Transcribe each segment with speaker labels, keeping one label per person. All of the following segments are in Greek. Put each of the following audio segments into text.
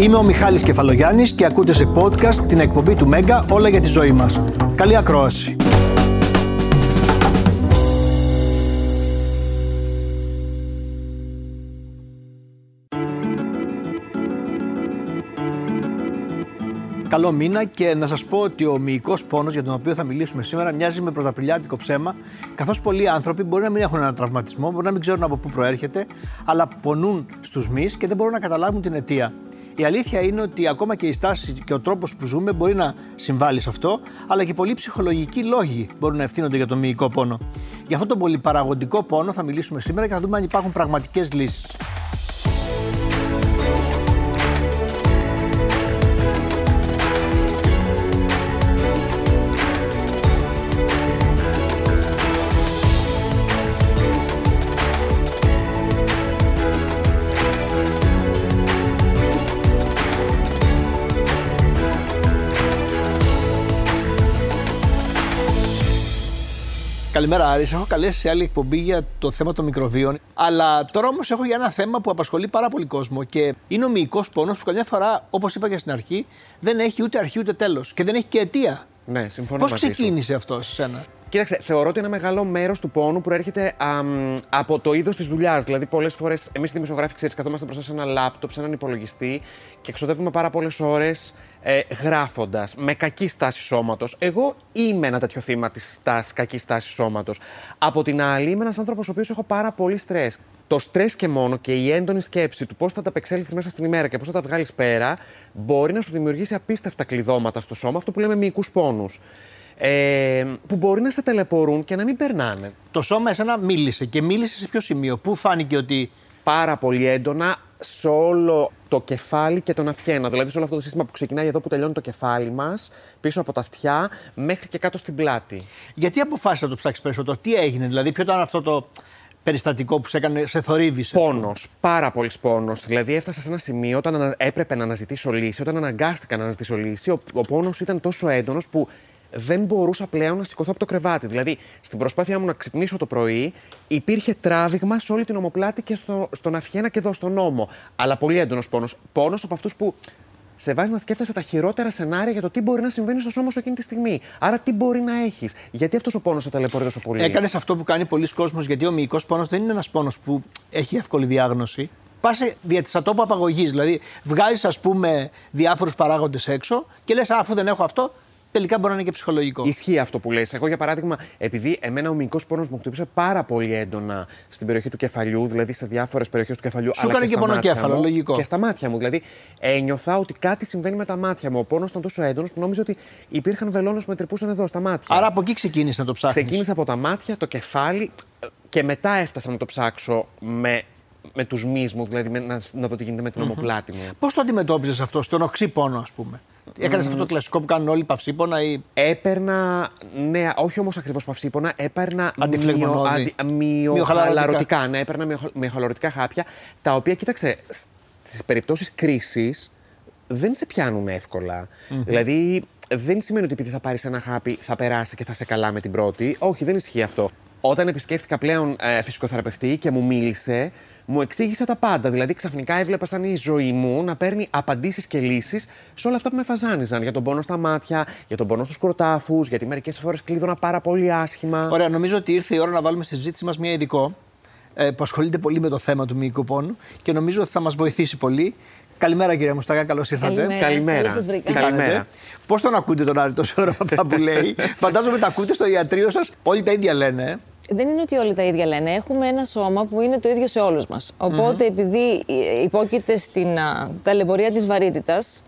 Speaker 1: Είμαι ο Μιχάλης Κεφαλογιάννης και ακούτε σε podcast την εκπομπή του Μέγκα όλα για τη ζωή μας. Καλή ακρόαση. Καλό μήνα και να σας πω ότι ο μυϊκός πόνος για τον οποίο θα μιλήσουμε σήμερα μοιάζει με πρωταπηλιάτικο ψέμα καθώς πολλοί άνθρωποι μπορεί να μην έχουν έναν τραυματισμό, μπορεί να μην ξέρουν από πού προέρχεται αλλά πονούν στους μυς και δεν μπορούν να καταλάβουν την αιτία. Η αλήθεια είναι ότι ακόμα και η στάση και ο τρόπος που ζούμε μπορεί να συμβάλλει σε αυτό, αλλά και πολλοί ψυχολογικοί λόγοι μπορούν να ευθύνονται για τον μυϊκό πόνο. Για αυτό τον πολυπαραγωγικό πόνο θα μιλήσουμε σήμερα και θα δούμε αν υπάρχουν πραγματικές λύσεις. Καλημέρα, Άρης. Έχω καλέσει σε άλλη εκπομπή για το θέμα των μικροβίων. Αλλά τώρα όμως έχω για ένα θέμα που απασχολεί πάρα πολύ κόσμο και είναι ο μυϊκός πόνος που καμιά φορά, όπως είπα και στην αρχή, δεν έχει ούτε αρχή ούτε τέλος. Και δεν έχει και αιτία.
Speaker 2: Ναι, συμφωνώ.
Speaker 1: Πώς ξεκίνησε αυτό σε σένα;
Speaker 2: Κοίταξε, θεωρώ ότι ένα μεγάλο μέρος του πόνου προέρχεται α, από το είδος της δουλειάς. Δηλαδή, πολλές φορές εμείς οι δημοσιογράφοι, ξέρεις, καθόμαστε μπροστά σε ένα λάπτοπ, σε έναν υπολογιστή και εξοδεύουμε πάρα πολλές ώρες ε, γράφοντας με κακή στάση σώματος. Εγώ είμαι ένα τέτοιο θύμα της κακής στάσης σώματος. Από την άλλη, είμαι ένας άνθρωπος ο οποίος έχω πάρα πολύ στρες. Το στρες και μόνο και η έντονη σκέψη του πώς θα τα απεξέλθεις μέσα στην ημέρα και πώς θα τα βγάλεις πέρα μπορεί να σου δημιουργήσει απίστευτα κλειδώματα στο σώμα, αυτό που λέμε μυϊκούς πόνους. Ε, που μπορεί να σε τελεπορούν και να μην περνάνε.
Speaker 1: Το σώμα εσένα μίλησε και μίλησε σε ποιο σημείο, πού φάνηκε ότι.
Speaker 2: Πάρα πολύ έντονα σε όλο το κεφάλι και τον αφιένα. Δηλαδή σε όλο αυτό το σύστημα που ξεκινάει εδώ που τελειώνει το κεφάλι μας, πίσω από τα αυτιά, μέχρι και κάτω στην πλάτη.
Speaker 1: Γιατί αποφάσισα να το ψάξεις περισσότερο, τι έγινε, δηλαδή, ποιο ήταν αυτό το περιστατικό που σε έκανε, σε θορύβησες;
Speaker 2: Πόνος. Πάρα πολύ πόνος. Δηλαδή, έφτασα σε ένα σημείο όταν έπρεπε να αναζητήσω λύση, όταν αναγκάστηκα να αναζητήσω λύση, ο, ο πόνος ήταν τόσο έντονος που δεν μπορούσα πλέον να σηκωθώ από το κρεβάτι. Δηλαδή, στην προσπάθειά μου να ξυπνήσω το πρωί, υπήρχε τράβηγμα σε όλη την ομοπλάτη και στο, στον Αφιένα και εδώ στον νόμο. Αλλά πολύ έντονος πόνος. Πόνος από αυτούς που σε βάζει να σκέφτεσαι τα χειρότερα σενάρια για το τι μπορεί να συμβαίνει στο σώμα σου εκείνη τη στιγμή. Άρα, τι μπορεί να έχεις. Γιατί αυτός ο πόνος σε ταλαιπωρεί τόσο πολύ;
Speaker 1: Έκανες αυτό που κάνει πολλοί κόσμος, γιατί ο μυϊκός πόνος δεν είναι ένας πόνος που έχει εύκολη διάγνωση. Πας σε διατησατόπο απαγωγής. Δηλαδή, βγάζεις, ας πούμε, διάφορους παράγοντες έξω και λες, αφού δεν έχω αυτό, τελικά μπορεί να είναι και ψυχολογικό.
Speaker 2: Ισχύει αυτό που λες. Εγώ, για παράδειγμα, επειδή εμένα ο μυϊκός πόνος μου χτύπησε πάρα πολύ έντονα στην περιοχή του κεφαλιού, δηλαδή σε διάφορες περιοχές του κεφαλιού.
Speaker 1: Σου έκανε και, και πονοκέφαλο, λογικό.
Speaker 2: Και στα μάτια μου. Δηλαδή, ένιωθα ότι κάτι συμβαίνει με τα μάτια μου. Ο πόνος ήταν τόσο έντονος που νόμιζα ότι υπήρχαν βελόνες που με τρυπούσαν εδώ στα μάτια.
Speaker 1: Άρα από εκεί ξεκίνησες να το ψάχνεις.
Speaker 2: Ξεκίνησε από τα μάτια, το κεφάλι και μετά έφτασα να το ψάξω με με τους μη δηλαδή να, να δω τι γίνεται με την ομοπλάτη μου.
Speaker 1: Πώς το αντιμετώπιζε αυτό, στον οξύ πόνο, ας πούμε; Έκανες αυτό το κλασικό που κάνουν όλοι παυσίπονα ή.
Speaker 2: Έπαιρνα. Ναι, όχι όμως ακριβώς παυσίπονα, έπαιρνα.
Speaker 1: Αντιφλεγμονώδη.
Speaker 2: Μειοχαλαρωτικά. Ναι, έπαιρνα μειοχαλαρωτικά χάπια. Τα οποία, κοίταξε, στις περιπτώσεις κρίσης δεν σε πιάνουν Δηλαδή, δεν σημαίνει ότι επειδή θα πάρεις ένα χάπι θα περάσει και θα σε καλά με την πρώτη. Όχι, δεν ισχύει αυτό. Όταν επισκέφθηκα πλέον ε, φυσικοθεραπευτή και μου μίλησε, μου εξήγησε τα πάντα. Δηλαδή, ξαφνικά έβλεπα σαν η ζωή μου να παίρνει απαντήσεις και λύσεις σε όλα αυτά που με φαζάνιζαν. Για τον πόνο στα μάτια, για τον πόνο στους κροτάφου, γιατί μερικές φορές κλείδωνα πάρα πολύ άσχημα.
Speaker 1: Ωραία, νομίζω ότι ήρθε η ώρα να βάλουμε στη συζήτηση μας μια ειδικό ε, που ασχολείται πολύ με το θέμα του μυϊκού πόνου και νομίζω ότι θα μας βοηθήσει πολύ. Καλημέρα κύριε Μουστακά, καλώς ήρθατε.
Speaker 2: Καλημέρα.
Speaker 1: Καλημέρα. Πώς τον ακούτε τον Άρη τόσο ώρα αυτά που λέει; Φαντάζομαι τα ακούτε στο ιατρείο σας. Όλοι τα ίδια λένε. Ε
Speaker 3: δεν είναι ότι όλοι τα ίδια λένε. Έχουμε ένα σώμα που είναι το ίδιο σε όλους μας. Οπότε, επειδή υπόκειται στην α, ταλαιπωρία της βαρύτητας,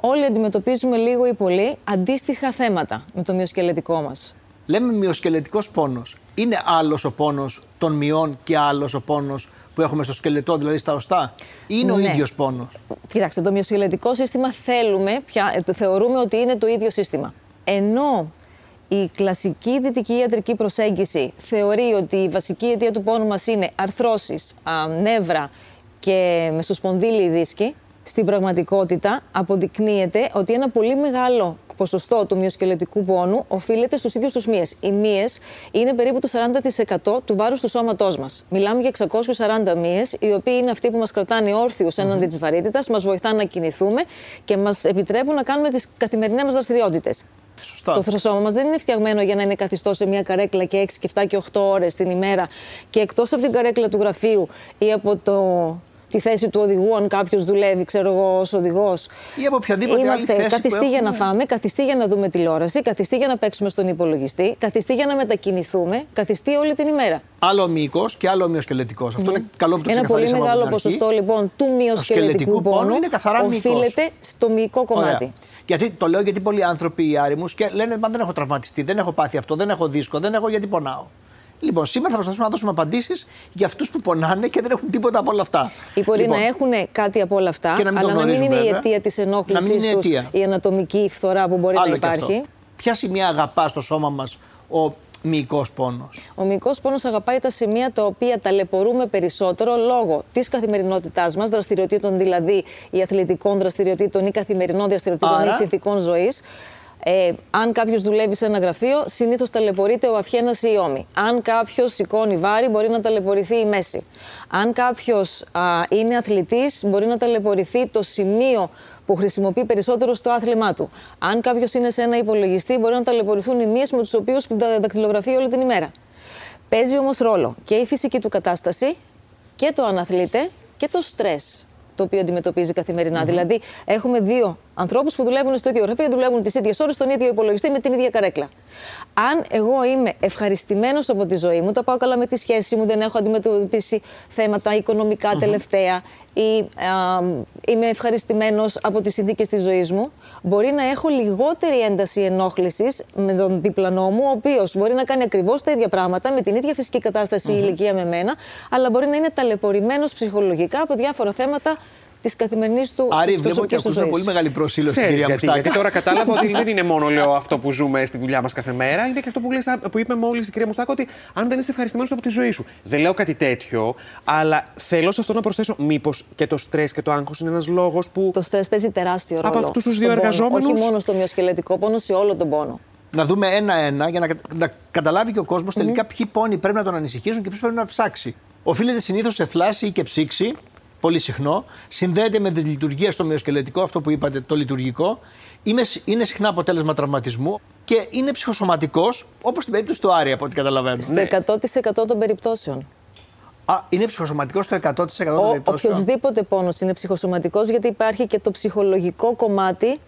Speaker 3: όλοι αντιμετωπίζουμε λίγο ή πολύ αντίστοιχα θέματα με το μυοσκελετικό μας.
Speaker 1: Λέμε μυοσκελετικός πόνος. Είναι άλλος ο πόνος των μειών και άλλος ο πόνος που έχουμε στο σκελετό, δηλαδή στα οστά, ή είναι ναι. ο ίδιος πόνος;
Speaker 3: Κοιτάξτε, το μυοσκελετικό σύστημα θέλουμε, πια, ε, θεωρούμε ότι είναι το ίδιο σύστημα. Ενώ η κλασική δυτική ιατρική προσέγγιση θεωρεί ότι η βασική αιτία του πόνου μας είναι αρθρώσεις, νεύρα και μεσοσπονδύλοι δίσκοι. Στην πραγματικότητα αποδεικνύεται ότι ένα πολύ μεγάλο ποσοστό του μυοσκελετικού πόνου οφείλεται στους ίδιους τους μύες. Οι μύες είναι περίπου το 40% του βάρους του σώματός μας. Μιλάμε για 640 μύες, οι οποίοι είναι αυτοί που μας κρατάνε όρθιους έναντι της βαρύτητας, μας βοηθάνε να κινηθούμε και μας επιτρέπουν να κάνουμε τις καθημερινές μας δραστηριότητες.
Speaker 1: Σωστά.
Speaker 3: Το θρασόμα μας δεν είναι φτιαγμένο για να είναι καθιστό σε μια καρέκλα και 6 και 7 και 8 ώρες την ημέρα και εκτός από την καρέκλα του γραφείου ή από το τη θέση του οδηγού, αν κάποιος δουλεύει, ξέρω εγώ, ως οδηγός.
Speaker 1: Ή από οποιαδήποτε
Speaker 3: Είμαστε
Speaker 1: άλλη θέση.
Speaker 3: καθιστοί
Speaker 1: που
Speaker 3: για να
Speaker 1: έχουμε.
Speaker 3: φάμε, καθιστοί για να δούμε τηλεόραση, καθιστοί για να παίξουμε στον υπολογιστή, καθιστοί για να μετακινηθούμε, καθιστοί όλη την ημέρα.
Speaker 1: Άλλο μήκο και άλλο μυοσκελετικό. Αυτό είναι καλό που το
Speaker 3: Ένα πολύ
Speaker 1: ξεκαθαρίσαμε από
Speaker 3: μεγάλο
Speaker 1: την αρχή.
Speaker 3: ποσοστό λοιπόν του μυοσκελετικού
Speaker 1: σκελετικού πόνου
Speaker 3: πόνου
Speaker 1: είναι καθαρά μυϊκός.
Speaker 3: οφείλεται στο μυϊκό κομμάτι.
Speaker 1: Ωραία. Γιατί, το λέω γιατί πολλοί άνθρωποι οι άρημους και λένε Μα δεν έχω τραυματιστεί, δεν έχω πάθει αυτό, δεν έχω δίσκο, δεν έχω γιατί πονάω. Λοιπόν, σήμερα θα προσπαθήσουμε να δώσουμε απαντήσεις για αυτούς που πονάνε και δεν έχουν τίποτα από όλα αυτά.
Speaker 3: Ή μπορεί
Speaker 1: λοιπόν,
Speaker 3: να έχουν κάτι από όλα αυτά,
Speaker 1: Και να μην το
Speaker 3: αλλά να μην
Speaker 1: γνωρίζουν,
Speaker 3: είναι η
Speaker 1: βέβαια.
Speaker 3: αιτία της
Speaker 1: Να μην
Speaker 3: ενόχλησής
Speaker 1: είναι
Speaker 3: τους
Speaker 1: αιτία.
Speaker 3: η ανατομική φθορά που μπορεί
Speaker 1: άλλο
Speaker 3: να
Speaker 1: και αυτό.
Speaker 3: υπάρχει.
Speaker 1: Ποια σημεία αγαπά στο σώμα μας ο μυϊκός πόνος.
Speaker 3: Ο μυϊκός πόνος αγαπάει τα σημεία τα οποία ταλαιπωρούμε περισσότερο λόγω της καθημερινότητάς μας, δραστηριοτήτων δηλαδή ή αθλητικών δραστηριοτήτων ή καθημερινών δραστηριοτήτων
Speaker 1: Άρα-
Speaker 3: ή συνθηκών ζωής. Ε, αν κάποιος δουλεύει σε ένα γραφείο, συνήθως ταλαιπωρείται ο αφιένας ή η ώμη. Αν κάποιος σηκώνει βάρη, μπορεί να ταλαιπωρηθεί η μέση. Αν κάποιος είναι αθλητής, μπορεί να ταλαιπωρηθεί το σημείο που χρησιμοποιεί περισσότερο στο άθλημά του. Αν κάποιος είναι σε ένα υπολογιστή, μπορεί να ταλαιπωρηθούν οι μύες με τους οποίους δακτυλογραφεί όλη την ημέρα. Παίζει όμως ρόλο και η φυσική του κατάσταση και το αν αθλείται και το στρες το οποίο αντιμετωπίζει καθημερινά. Δηλαδή, έχουμε δύο ανθρώπους που δουλεύουν στο ίδιο γραφείο, δουλεύουν τις ίδιες ώρες, στον ίδιο υπολογιστή, με την ίδια καρέκλα. Αν εγώ είμαι ευχαριστημένος από τη ζωή μου, τα πάω καλά με τη σχέση μου, δεν έχω αντιμετωπίσει θέματα οικονομικά τελευταία ή α, είμαι ευχαριστημένος από τις συνθήκες της ζωής μου, μπορεί να έχω λιγότερη ένταση ενόχλησης με τον διπλανό μου, ο οποίος μπορεί να κάνει ακριβώς τα ίδια πράγματα, με την ίδια φυσική κατάσταση ή ηλικία με μένα, αλλά μπορεί να είναι ταλαιπωρημένος ψυχολογικά από διάφορα θέματα της καθημερινής του
Speaker 1: Άρη,
Speaker 3: της
Speaker 1: βλέπω και
Speaker 3: προσωπικής του
Speaker 1: ακούσαμε
Speaker 3: ζωής.
Speaker 1: πολύ μεγάλη προσήλωση στην
Speaker 2: Ξέρεις
Speaker 1: κυρία
Speaker 2: γιατί,
Speaker 1: Μουστάκα.
Speaker 2: γιατί τώρα κατάλαβα ότι δεν είναι μόνο λέω, αυτό που ζούμε στη δουλειά μας κάθε μέρα, είναι και αυτό που, λες, που είπε μόλις η κυρία Μουστάκα, ότι αν δεν είσαι ευχαριστημένος από τη ζωή σου. Δεν λέω κάτι τέτοιο, αλλά θέλω σε αυτό να προσθέσω, μήπως και το στρες και το άγχος είναι ένας λόγος που.
Speaker 3: Το στρες παίζει τεράστιο ρόλο.
Speaker 2: Από αυτούς τους
Speaker 3: στον
Speaker 2: δύο
Speaker 3: πόνο.
Speaker 2: εργαζόμενους;
Speaker 3: Όχι μόνο στο μυοσκελετικό πόνο, σε όλο τον πόνο.
Speaker 1: Να δούμε ένα-ένα για να, κα- να καταλάβει και ο κόσμος τελικά ποιοι πόνοι πρέπει να τον ανησυχήσουν και ποιους πρέπει να ψάξει. Οφείλεται συνήθως σε θλάση ή και ψήξη, πολύ συχνό. Συνδέεται με δυσλειτουργία στο μυοσκελετικό, αυτό που είπατε, το λειτουργικό. Είναι, σ- είναι συχνά αποτέλεσμα τραυματισμού και είναι ψυχοσωματικός, όπως στην περίπτωση του Άρη, από ό,τι καταλαβαίνω.
Speaker 3: Στο 100% των περιπτώσεων.
Speaker 1: Α, είναι ψυχοσωματικός στο 100% των
Speaker 3: Ο,
Speaker 1: περιπτώσεων;
Speaker 3: οποιοδήποτε πόνος είναι ψυχοσωματικός, γιατί υπάρχει και το ψυχολογικό κομμάτι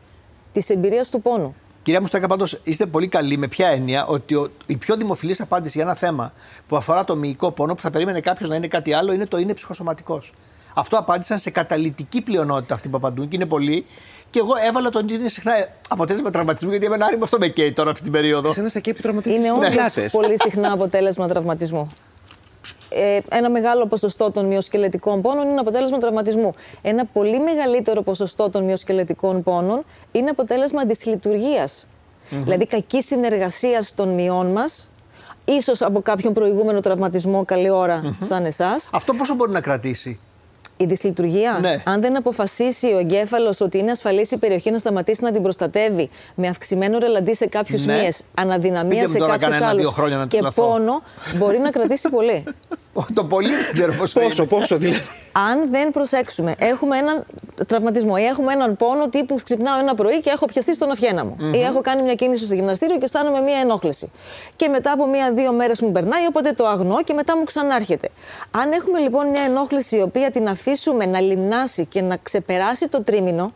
Speaker 3: της εμπειρίας του πόνου.
Speaker 1: Κυρία Μουστάκα, πάντως είστε πολύ καλοί με ποια έννοια ότι ο, η πιο δημοφιλής απάντηση για ένα θέμα που αφορά το μυϊκό πόνο που θα περίμενε κάποιος να είναι κάτι άλλο είναι το είναι ψυχοσωματικός. Αυτό απάντησαν σε καταλητική πλειονότητα αυτοί που απαντούν και είναι πολλοί. Και εγώ έβαλα το ότι είναι συχνά αποτέλεσμα τραυματισμού, γιατί εμένα άρη με αυτό με καίει τώρα αυτή την περίοδο.
Speaker 2: Εσένα σε εκεί που τραυματίζεις
Speaker 3: Είναι
Speaker 2: τις
Speaker 3: όντως
Speaker 2: πλάτες.
Speaker 3: πολύ συχνά αποτέλεσμα τραυματισμού. Ε, ένα μεγάλο ποσοστό των μυοσκελετικών πόνων είναι αποτέλεσμα τραυματισμού. Ένα πολύ μεγαλύτερο ποσοστό των μυοσκελετικών πόνων είναι αποτέλεσμα δυσλειτουργίας. Δηλαδή κακής συνεργασίας των μειών μας, ίσως από κάποιον προηγούμενο τραυματισμό καλή ώρα σαν εσάς.
Speaker 1: Αυτό πόσο μπορεί να κρατήσει;
Speaker 3: Η δυσλειτουργία,
Speaker 1: Ναι.
Speaker 3: αν δεν αποφασίσει ο εγκέφαλος ότι είναι ασφαλής η περιοχή να σταματήσει να την προστατεύει με αυξημένο ρελαντί σε κάποιους
Speaker 1: Ναι.
Speaker 3: μύες, αναδυναμία
Speaker 1: Πείτε μου
Speaker 3: σε
Speaker 1: τώρα
Speaker 3: κάποιους
Speaker 1: κανένα
Speaker 3: άλλους
Speaker 1: δύο χρόνια να
Speaker 3: και
Speaker 1: τρελαθώ.
Speaker 3: πόνο, μπορεί να κρατήσει πολύ.
Speaker 1: Το πολύ δεν ξέρω πόσο.
Speaker 2: Πόσο,
Speaker 1: είναι.
Speaker 2: πόσο δηλαδή.
Speaker 3: Αν δεν προσέξουμε, έχουμε έναν τραυματισμό ή έχουμε έναν πόνο τύπου ξυπνάω ένα πρωί και έχω πιαστεί στον αυχένα μου. Ή έχω κάνει μια κίνηση στο γυμναστήριο και αισθάνομαι μια ενόχληση. Και μετά από μία-δύο μέρες μου περνάει, οπότε το αγνώ και μετά μου ξανάρχεται. Αν έχουμε λοιπόν μια ενόχληση η οποία την αφήσουμε να λιμνάσει και να ξεπεράσει το τρίμηνο,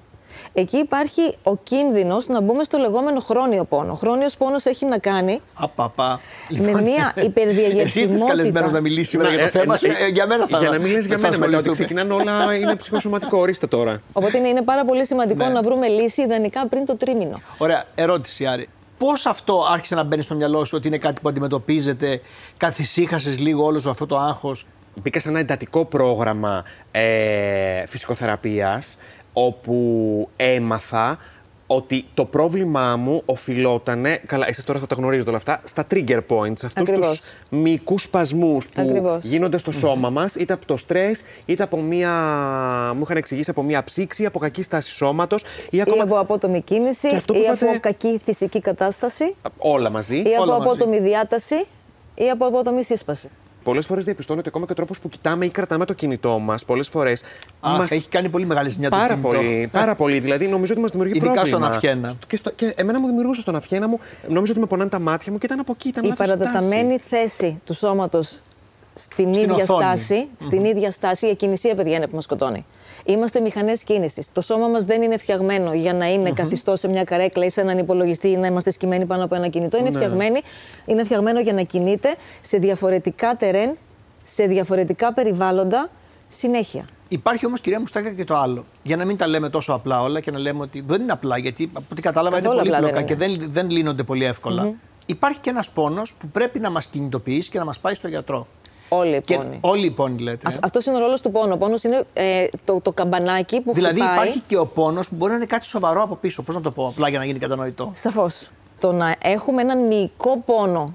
Speaker 3: εκεί υπάρχει ο κίνδυνος να μπούμε στο λεγόμενο χρόνιο πόνο. Ο χρόνιος πόνος έχει να κάνει
Speaker 1: Απαπα.
Speaker 3: Με μια υπερδιαγερσιμότητα.
Speaker 1: Εσύ ήρθες καλεσμένος να μιλήσεις σήμερα για το θέμα σου. Ε, Για μένα θα
Speaker 2: Για να μην λες για
Speaker 1: θα
Speaker 2: μένα μετά, ότι
Speaker 1: ασχοληθούμε.
Speaker 2: ξεκινάνε όλα είναι ψυχοσωματικό. Ορίστε τώρα.
Speaker 3: Οπότε είναι, είναι πάρα πολύ σημαντικό
Speaker 1: Ναι.
Speaker 3: να βρούμε λύση ιδανικά πριν το τρίμηνο.
Speaker 1: Ωραία, ερώτηση Άρη. Πώς αυτό άρχισε να μπαίνει στο μυαλό σου ότι είναι κάτι που αντιμετωπίζετε, καθησύχασε λίγο όλο σου αυτό το άγχος;
Speaker 2: Μπήκα σε ένα εντατικό πρόγραμμα ε, φυσικοθεραπείας όπου έμαθα ότι το πρόβλημά μου οφειλόταν. Καλά, εσείς τώρα θα τα γνωρίζετε όλα αυτά. Στα trigger points, αυτούς τους
Speaker 3: Ακριβώς.
Speaker 2: μυϊκούς σπασμούς που
Speaker 3: Ακριβώς.
Speaker 2: γίνονται στο σώμα μας, είτε από το στρες, είτε από μία. Μου είχαν εξηγήσει από μία ψήξη, από κακή στάση σώματος ή
Speaker 3: Ή
Speaker 2: ακόμα.
Speaker 3: από απότομη κίνηση,
Speaker 2: Και αυτό που
Speaker 3: ή
Speaker 2: είπατε-
Speaker 3: από κακή φυσική κατάσταση,
Speaker 2: Όλα μαζί.
Speaker 3: ή από
Speaker 1: όλα μαζί.
Speaker 3: απότομη διάταση, ή από απότομη σύσπαση.
Speaker 2: Πολλές φορές διαπιστώνω ότι ακόμα και ο τρόπος που κοιτάμε ή κρατάμε το κινητό μας, πολλές φορές.
Speaker 1: Αχ, έχει κάνει πολύ μεγάλη ζημιά το
Speaker 2: Πάρα
Speaker 1: κινητό.
Speaker 2: πολύ, πάρα πολύ. Δηλαδή, νομίζω ότι μας δημιουργεί
Speaker 1: Ειδικά
Speaker 2: πρόβλημα.
Speaker 1: στον αυχένα.
Speaker 2: Και, στο, και εμένα μου δημιουργούσε στον αυχένα μου, νομίζω ότι με πονάνε τα μάτια μου και ήταν από εκεί. Ήταν
Speaker 3: Η
Speaker 2: λάθος
Speaker 3: παρατεταμένη
Speaker 2: στάση.
Speaker 3: θέση του σώματος στην,
Speaker 1: Στην
Speaker 3: ίδια
Speaker 1: οθόνη.
Speaker 3: στάση, στην ίδια στάση, η ακινησία, παιδιά, είναι που μας σκοτώνει. Είμαστε μηχανές κίνησης. Το σώμα μας δεν είναι φτιαγμένο για να είναι καθιστό σε μια καρέκλα ή σε έναν υπολογιστή ή να είμαστε σκημένοι πάνω από ένα κινητό.
Speaker 1: Ναι.
Speaker 3: Είναι, φτιαγμένοι, είναι φτιαγμένο για να κινείται σε διαφορετικά τερέν, σε διαφορετικά περιβάλλοντα, συνέχεια.
Speaker 1: Υπάρχει όμως, κυρία Μουστάκα, και το άλλο. Για να μην τα λέμε τόσο απλά όλα και να λέμε ότι δεν είναι απλά, γιατί από ό,τι κατάλαβα
Speaker 3: Καθόλου
Speaker 1: είναι
Speaker 3: απλά
Speaker 1: πολύπλοκα
Speaker 3: δεν
Speaker 1: και δεν, δεν λύνονται πολύ εύκολα. Υπάρχει και ένας πόνος που πρέπει να μας κινητοποιήσει και να μας πάει στο γιατρό.
Speaker 3: Όλοι οι
Speaker 1: Και
Speaker 3: πόνοι.
Speaker 1: όλοι οι πόνοι λέτε. ε.
Speaker 3: Αυτός είναι ο ρόλος του πόνου. Ο πόνος είναι ε, το, το καμπανάκι που
Speaker 1: Δηλαδή
Speaker 3: χτυπάει.
Speaker 1: υπάρχει και ο πόνος που μπορεί να είναι κάτι σοβαρό από πίσω. Πώς να το πω, απλά για να γίνει κατανοητό.
Speaker 3: Σαφώς. Το να έχουμε έναν μυϊκό πόνο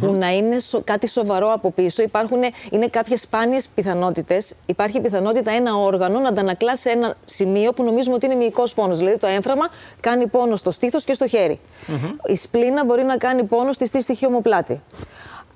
Speaker 3: που να είναι σο- κάτι σοβαρό από πίσω, υπάρχουν, είναι κάποιες σπάνιες πιθανότητες. Υπάρχει πιθανότητα ένα όργανο να αντανακλά σε ένα σημείο που νομίζουμε ότι είναι μυϊκός πόνος. Δηλαδή το έμφραμα κάνει πόνο στο στήθος και στο χερι Η σπλήνα μπορεί να κάνει πόνο στη στήστη ομοπλάτη.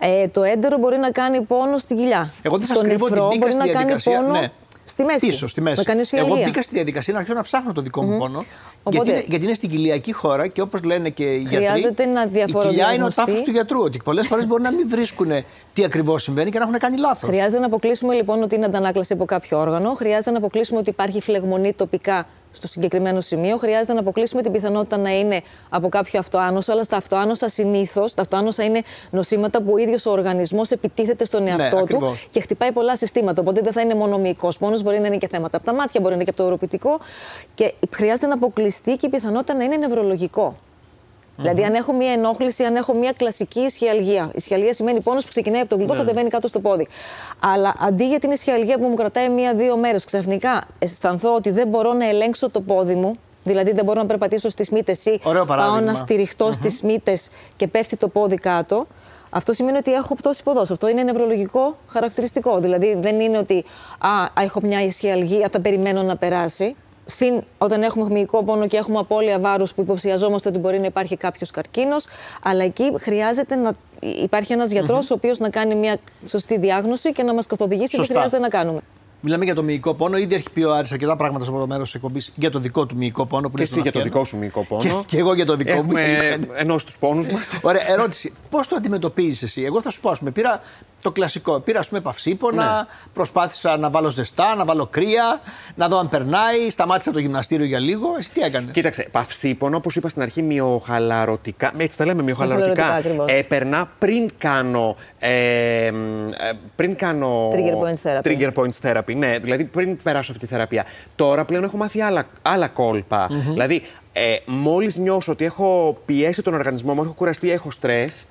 Speaker 3: Ε, το έντερο μπορεί να κάνει πόνο στην κοιλιά.
Speaker 1: Εγώ δεν σας
Speaker 3: Το
Speaker 1: κρύβω ότι
Speaker 3: νεφρό
Speaker 1: μπήκα
Speaker 3: μπορεί
Speaker 1: στη
Speaker 3: να κάνει
Speaker 1: διαδικασία.
Speaker 3: πόνο
Speaker 1: ναι.
Speaker 3: στη μέση.
Speaker 1: Πίσω, στη μέση.
Speaker 3: Να κάνει
Speaker 1: Εγώ
Speaker 3: ουσιαλγία.
Speaker 1: μπήκα στη διαδικασία να αρχίσω να ψάχνω το δικό μου πόνο.
Speaker 3: Οπότε-
Speaker 1: Γιατί, είναι, γιατί είναι στην κοιλιακή χώρα και όπως λένε και οι γιατροί.
Speaker 3: Χρειάζεται να
Speaker 1: Η κοιλιά είναι ο
Speaker 3: διαφοροδιαγνωστεί.
Speaker 1: τάφος του γιατρού. Ότι πολλές φορές μπορεί να μην βρίσκουν τι ακριβώς συμβαίνει και να έχουν κάνει λάθος.
Speaker 3: Χρειάζεται να αποκλείσουμε λοιπόν ότι είναι αντανάκλαση από κάποιο όργανο. Χρειάζεται να αποκλείσουμε ότι υπάρχει φλεγμονή τοπικά στο συγκεκριμένο σημείο. Χρειάζεται να αποκλείσουμε την πιθανότητα να είναι από κάποιο αυτοάνωσα. Αλλά στα αυτοάνωσα συνήθως, τα αυτοάνωσα είναι νοσήματα που ο ίδιος ο οργανισμός επιτίθεται στον εαυτό του
Speaker 1: Ναι, ακριβώς.
Speaker 3: και χτυπάει πολλά συστήματα. Οπότε δεν θα είναι μόνο μυϊκό πόνος, μπορεί να είναι και θέματα από τα μάτια, μπορεί να είναι και από το οροπητικό. Και χρειάζεται να αποκλειστεί και η πιθανότητα να είναι νευρολογικό. Δηλαδή, αν έχω μία ενόχληση, αν έχω μία κλασική ισχυαλγία. Ισχυαλγία σημαίνει πόνος που ξεκινάει από το γλουτό, κατεβαίνει κάτω στο πόδι. Αλλά αντί για την ισχυαλγία που μου κρατάει μία-δύο μέρες, ξαφνικά αισθανθώ ότι δεν μπορώ να ελέγξω το πόδι μου. Δηλαδή, δεν μπορώ να περπατήσω στις μύτες ή
Speaker 1: Ωραίο
Speaker 3: πάω
Speaker 1: παράδειγμα.
Speaker 3: να στηριχτώ στις μύτες και πέφτει το πόδι κάτω. Αυτό σημαίνει ότι έχω πτώση ποδός. Αυτό είναι νευρολογικό χαρακτηριστικό. Δηλαδή, δεν είναι ότι α, έχω μια ισχυαλγία, θα περιμένω να περάσει. Συν όταν έχουμε μυϊκό πόνο και έχουμε απώλεια βάρους που υποψιαζόμαστε ότι μπορεί να υπάρχει κάποιος καρκίνος. Αλλά εκεί χρειάζεται να υπάρχει ένας γιατρός ο οποίος να κάνει μια σωστή διάγνωση και να μας καθοδηγήσει τι
Speaker 1: Σωστά.
Speaker 3: χρειάζεται να κάνουμε.
Speaker 1: Μιλάμε για το μυϊκό πόνο. Ήδη έχει πει ο Άρης αρκετά πράγματα στο πρώτο μέρος της εκπομπής για το δικό του μυϊκό πόνο. Που
Speaker 2: Και
Speaker 1: είναι
Speaker 2: εσύ
Speaker 1: στον
Speaker 2: για το
Speaker 1: αυχένα.
Speaker 2: δικό σου μυϊκό πόνο.
Speaker 1: Και, και εγώ για το δικό μου.
Speaker 2: Έχουμε ενώσει τους πόνους μας.
Speaker 1: Ωραία, ερώτηση. Πώς το αντιμετωπίζεις εσύ, Εγώ θα σου πω, ας πούμε, πήρα το κλασικό. Πήρα, ας πούμε, παυσίπονα,
Speaker 2: Ναι.
Speaker 1: προσπάθησα να βάλω ζεστά, να βάλω κρύα, να δω αν περνάει. Σταμάτησα το γυμναστήριο για λίγο. Εσύ τι έκανες;
Speaker 2: Κοίταξε, παυσίπονο, όπως είπα στην αρχή, μειοχαλαρωτικά. Έτσι τα λέμε,
Speaker 3: Μειοχαλαρωτικά,
Speaker 2: μειοχαλαρωτικά.
Speaker 3: ακριβώς.
Speaker 2: Έπαιρνα πριν κάνω. Ε, ε, πριν κάνω.
Speaker 3: Trigger points therapy.
Speaker 2: Trigger points therapy, ναι. Δηλαδή πριν περάσω αυτή τη θεραπεία. Τώρα πλέον έχω μάθει άλλα, άλλα κόλπα. Δηλαδή, ε, μόλις νιώσω ότι έχω πιέσει τον οργανισμό μου, έχω κουραστεί, έχω στρες,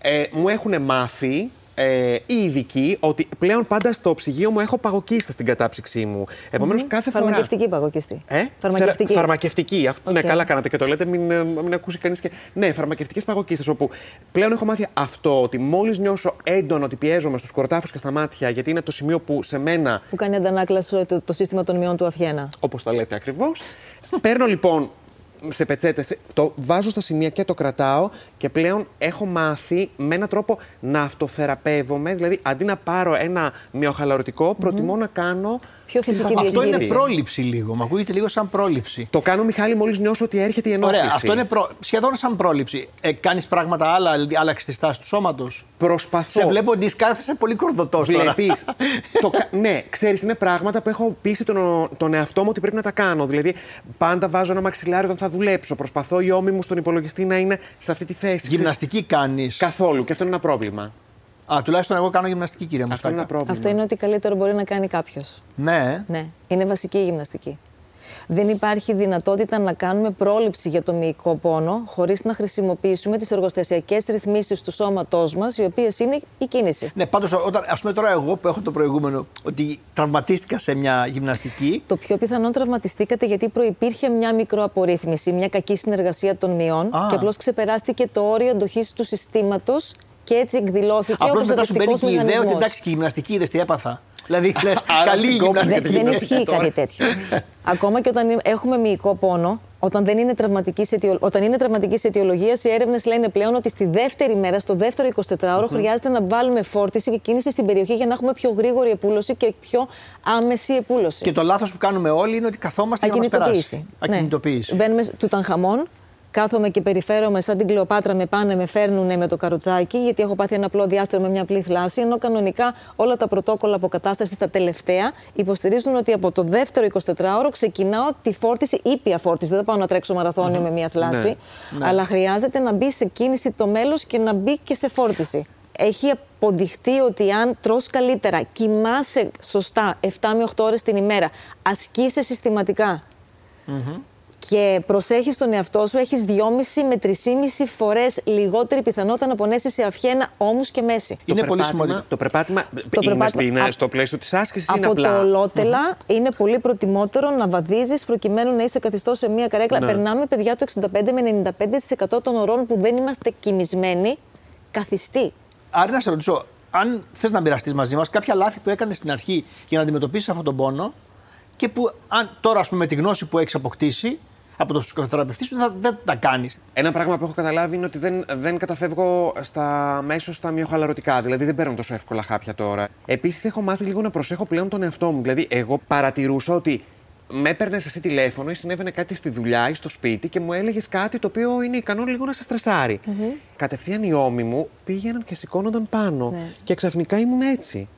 Speaker 2: ε, μου έχουν μάθει ε, οι ειδικοί ότι πλέον πάντα στο ψυγείο μου έχω παγοκύστα στην κατάψυξή μου. Επομένως, κάθε φορά.
Speaker 3: Φαρμακευτική παγοκύστη.
Speaker 2: Ε;
Speaker 3: Φαρμακευτική.
Speaker 2: Φερα- φαρμακευτική. Αυτό, Ναι,
Speaker 3: Οκ.
Speaker 2: καλά κάνατε και το λέτε, μην, ε, μην ακούσει κανείς και. Ναι, φαρμακευτικές παγοκύστες. Όπου πλέον έχω μάθει αυτό, ότι μόλις νιώσω έντονο ότι πιέζομαι στους κορτάφους και στα μάτια, γιατί είναι το σημείο που σε μένα,
Speaker 3: Που κάνει αντανάκλαση το, το σύστημα των μειών του Αφιένα.
Speaker 2: όπως τα λέτε ακριβώς, παίρνω λοιπόν σε πετσέτες, το βάζω στα σημεία και το κρατάω και πλέον έχω μάθει με έναν τρόπο να αυτοθεραπεύομαι. Δηλαδή, αντί να πάρω ένα μειοχαλαρωτικό, προτιμώ να κάνω.
Speaker 3: Πιο φυσική
Speaker 1: Αυτό είναι
Speaker 3: διαχείριση.
Speaker 1: πρόληψη λίγο. Μου ακούγεται λίγο σαν πρόληψη.
Speaker 2: Το κάνω, Μιχάλη, μόλις νιώσω ότι έρχεται η ενόχληση.
Speaker 1: Ωραία, αυτό είναι προ... σχεδόν σαν πρόληψη. Ε, Κάνεις πράγματα άλλα, άλλαξες τη στάση του σώματος;
Speaker 2: Προσπαθώ.
Speaker 1: Σε βλέπω ότι κάθεσαι πολύ κορδωτός τώρα.
Speaker 2: Βλέπεις. ναι, ξέρεις, είναι πράγματα που έχω πείσει τον, τον εαυτό μου ότι πρέπει να τα κάνω. Δηλαδή, πάντα βάζω ένα μαξιλάρι όταν θα δουλέψω. Προσπαθώ η ώμη μου στον υπολογιστή να είναι σε αυτή τη θέση.
Speaker 1: Γυμναστική κάνεις.
Speaker 2: Καθόλου. Και αυτό είναι ένα πρόβλημα.
Speaker 1: Α, τουλάχιστον εγώ κάνω γυμναστική, κυρία
Speaker 2: Αυτό είναι ένα
Speaker 1: Μουστάκα.
Speaker 2: πρόβλημα.
Speaker 3: Αυτό είναι ό,τι καλύτερο μπορεί να κάνει κάποιος.
Speaker 1: Ναι.
Speaker 3: Ναι, είναι βασική η γυμναστική. Δεν υπάρχει δυνατότητα να κάνουμε πρόληψη για το μυϊκό πόνο χωρίς να χρησιμοποιήσουμε τις εργοστασιακές ρυθμίσεις του σώματός μας, οι οποίες είναι η κίνηση.
Speaker 1: Ναι, πάντως, ας πούμε τώρα εγώ που έχω το προηγούμενο ότι τραυματίστηκα σε μια γυμναστική.
Speaker 3: Το πιο πιθανό τραυματιστήκατε γιατί προπήρχε μια μικροαπορρίθμιση, μια κακή συνεργασία των μειών και απλώς ξεπεράστηκε το όριο εντοχής του συστήματος και έτσι εκδηλώθηκε.
Speaker 1: Απλώς μετά σου μπαίνει και η ιδέα ότι εντάξει, και η γυμναστική είδες τι έπαθα. Δηλαδή, λες, καλή γυμναστική.
Speaker 3: Δεν, δεν ισχύει κάτι τέτοιο. Ακόμα και όταν έχουμε μυϊκό πόνο, όταν, δεν είναι τραυματικής αιτιο... όταν είναι τραυματικής αιτιολογίας, οι έρευνες λένε πλέον ότι στη δεύτερη μέρα, στο δεύτερο 24ωρο, χρειάζεται να βάλουμε φόρτιση και κίνηση στην περιοχή για να έχουμε πιο γρήγορη επούλωση και πιο άμεση επούλωση.
Speaker 1: Και το λάθος που κάνουμε όλοι είναι ότι καθόμαστε για να μας περάσει.
Speaker 3: Ακινητοποίηση. Ναι. Μπαίνουμε του Τανχαμών, Κάθομαι και περιφέρομαι σαν την Κλεοπάτρα, με πάνε, με φέρνουν με το καροτσάκι, γιατί έχω πάθει ένα απλό διάστημα με μια απλή θλάση. Ενώ κανονικά όλα τα πρωτόκολλα αποκατάστασης τα τελευταία υποστηρίζουν ότι από το δεύτερο 24ωρο ξεκινάω τη φόρτιση, ήπια φόρτιση. Δεν πάω να τρέξω με μια θλάση. Ναι, ναι. Αλλά χρειάζεται να μπει σε κίνηση το μέλος και να μπει και σε φόρτιση. Έχει αποδειχτεί ότι αν τρως καλύτερα, κοιμάσαι σωστά 7 με 8 ώρες την ημέρα, ασκείσαι συστηματικά, και προσέχεις τον εαυτό σου, έχεις 2,5 με 3,5 φορές λιγότερη πιθανότητα να πονέσεις σε αυχένα ώμους και μέση.
Speaker 2: Είναι πολύ σημαντικό. Το περπάτημα, το είναι, είναι στο πλαίσιο της άσκησης ή είναι
Speaker 3: απλά. Από το λότελα είναι πολύ προτιμότερο να βαδίζεις προκειμένου να είσαι καθιστός σε μία καρέκλα. Ναι. Περνάμε, παιδιά, το 65 με 95% των ωρών που δεν είμαστε κοιμισμένοι καθιστή.
Speaker 1: Άρα να σε ρωτήσω, αν θες να μοιραστείς μαζί μας κάποια λάθη που έκανες στην αρχή για να αντιμετωπίσεις αυτόν τον πόνο και που αν, τώρα, ας πούμε, με τη γνώση που έχεις αποκτήσει, από τον ψυχοθεραπευτή σου δεν, δεν τα κάνεις.
Speaker 2: Ένα πράγμα που έχω καταλάβει είναι ότι δεν, δεν καταφεύγω στα μέσω στα μειοχαλαρωτικά. Δηλαδή δεν παίρνω τόσο εύκολα χάπια τώρα. Επίσης έχω μάθει λίγο να προσέχω πλέον τον εαυτό μου. Δηλαδή, εγώ παρατηρούσα ότι με έπαιρνες εσύ τηλέφωνο ή συνέβαινε κάτι στη δουλειά ή στο σπίτι και μου έλεγες κάτι το οποίο είναι ικανό λίγο να σε στρεσάρει. Mm-hmm. Κατευθείαν οι ώμοι μου πήγαιναν και σηκώνονταν πάνω. Ναι. Και ξαφνικά ήμουν έτσι.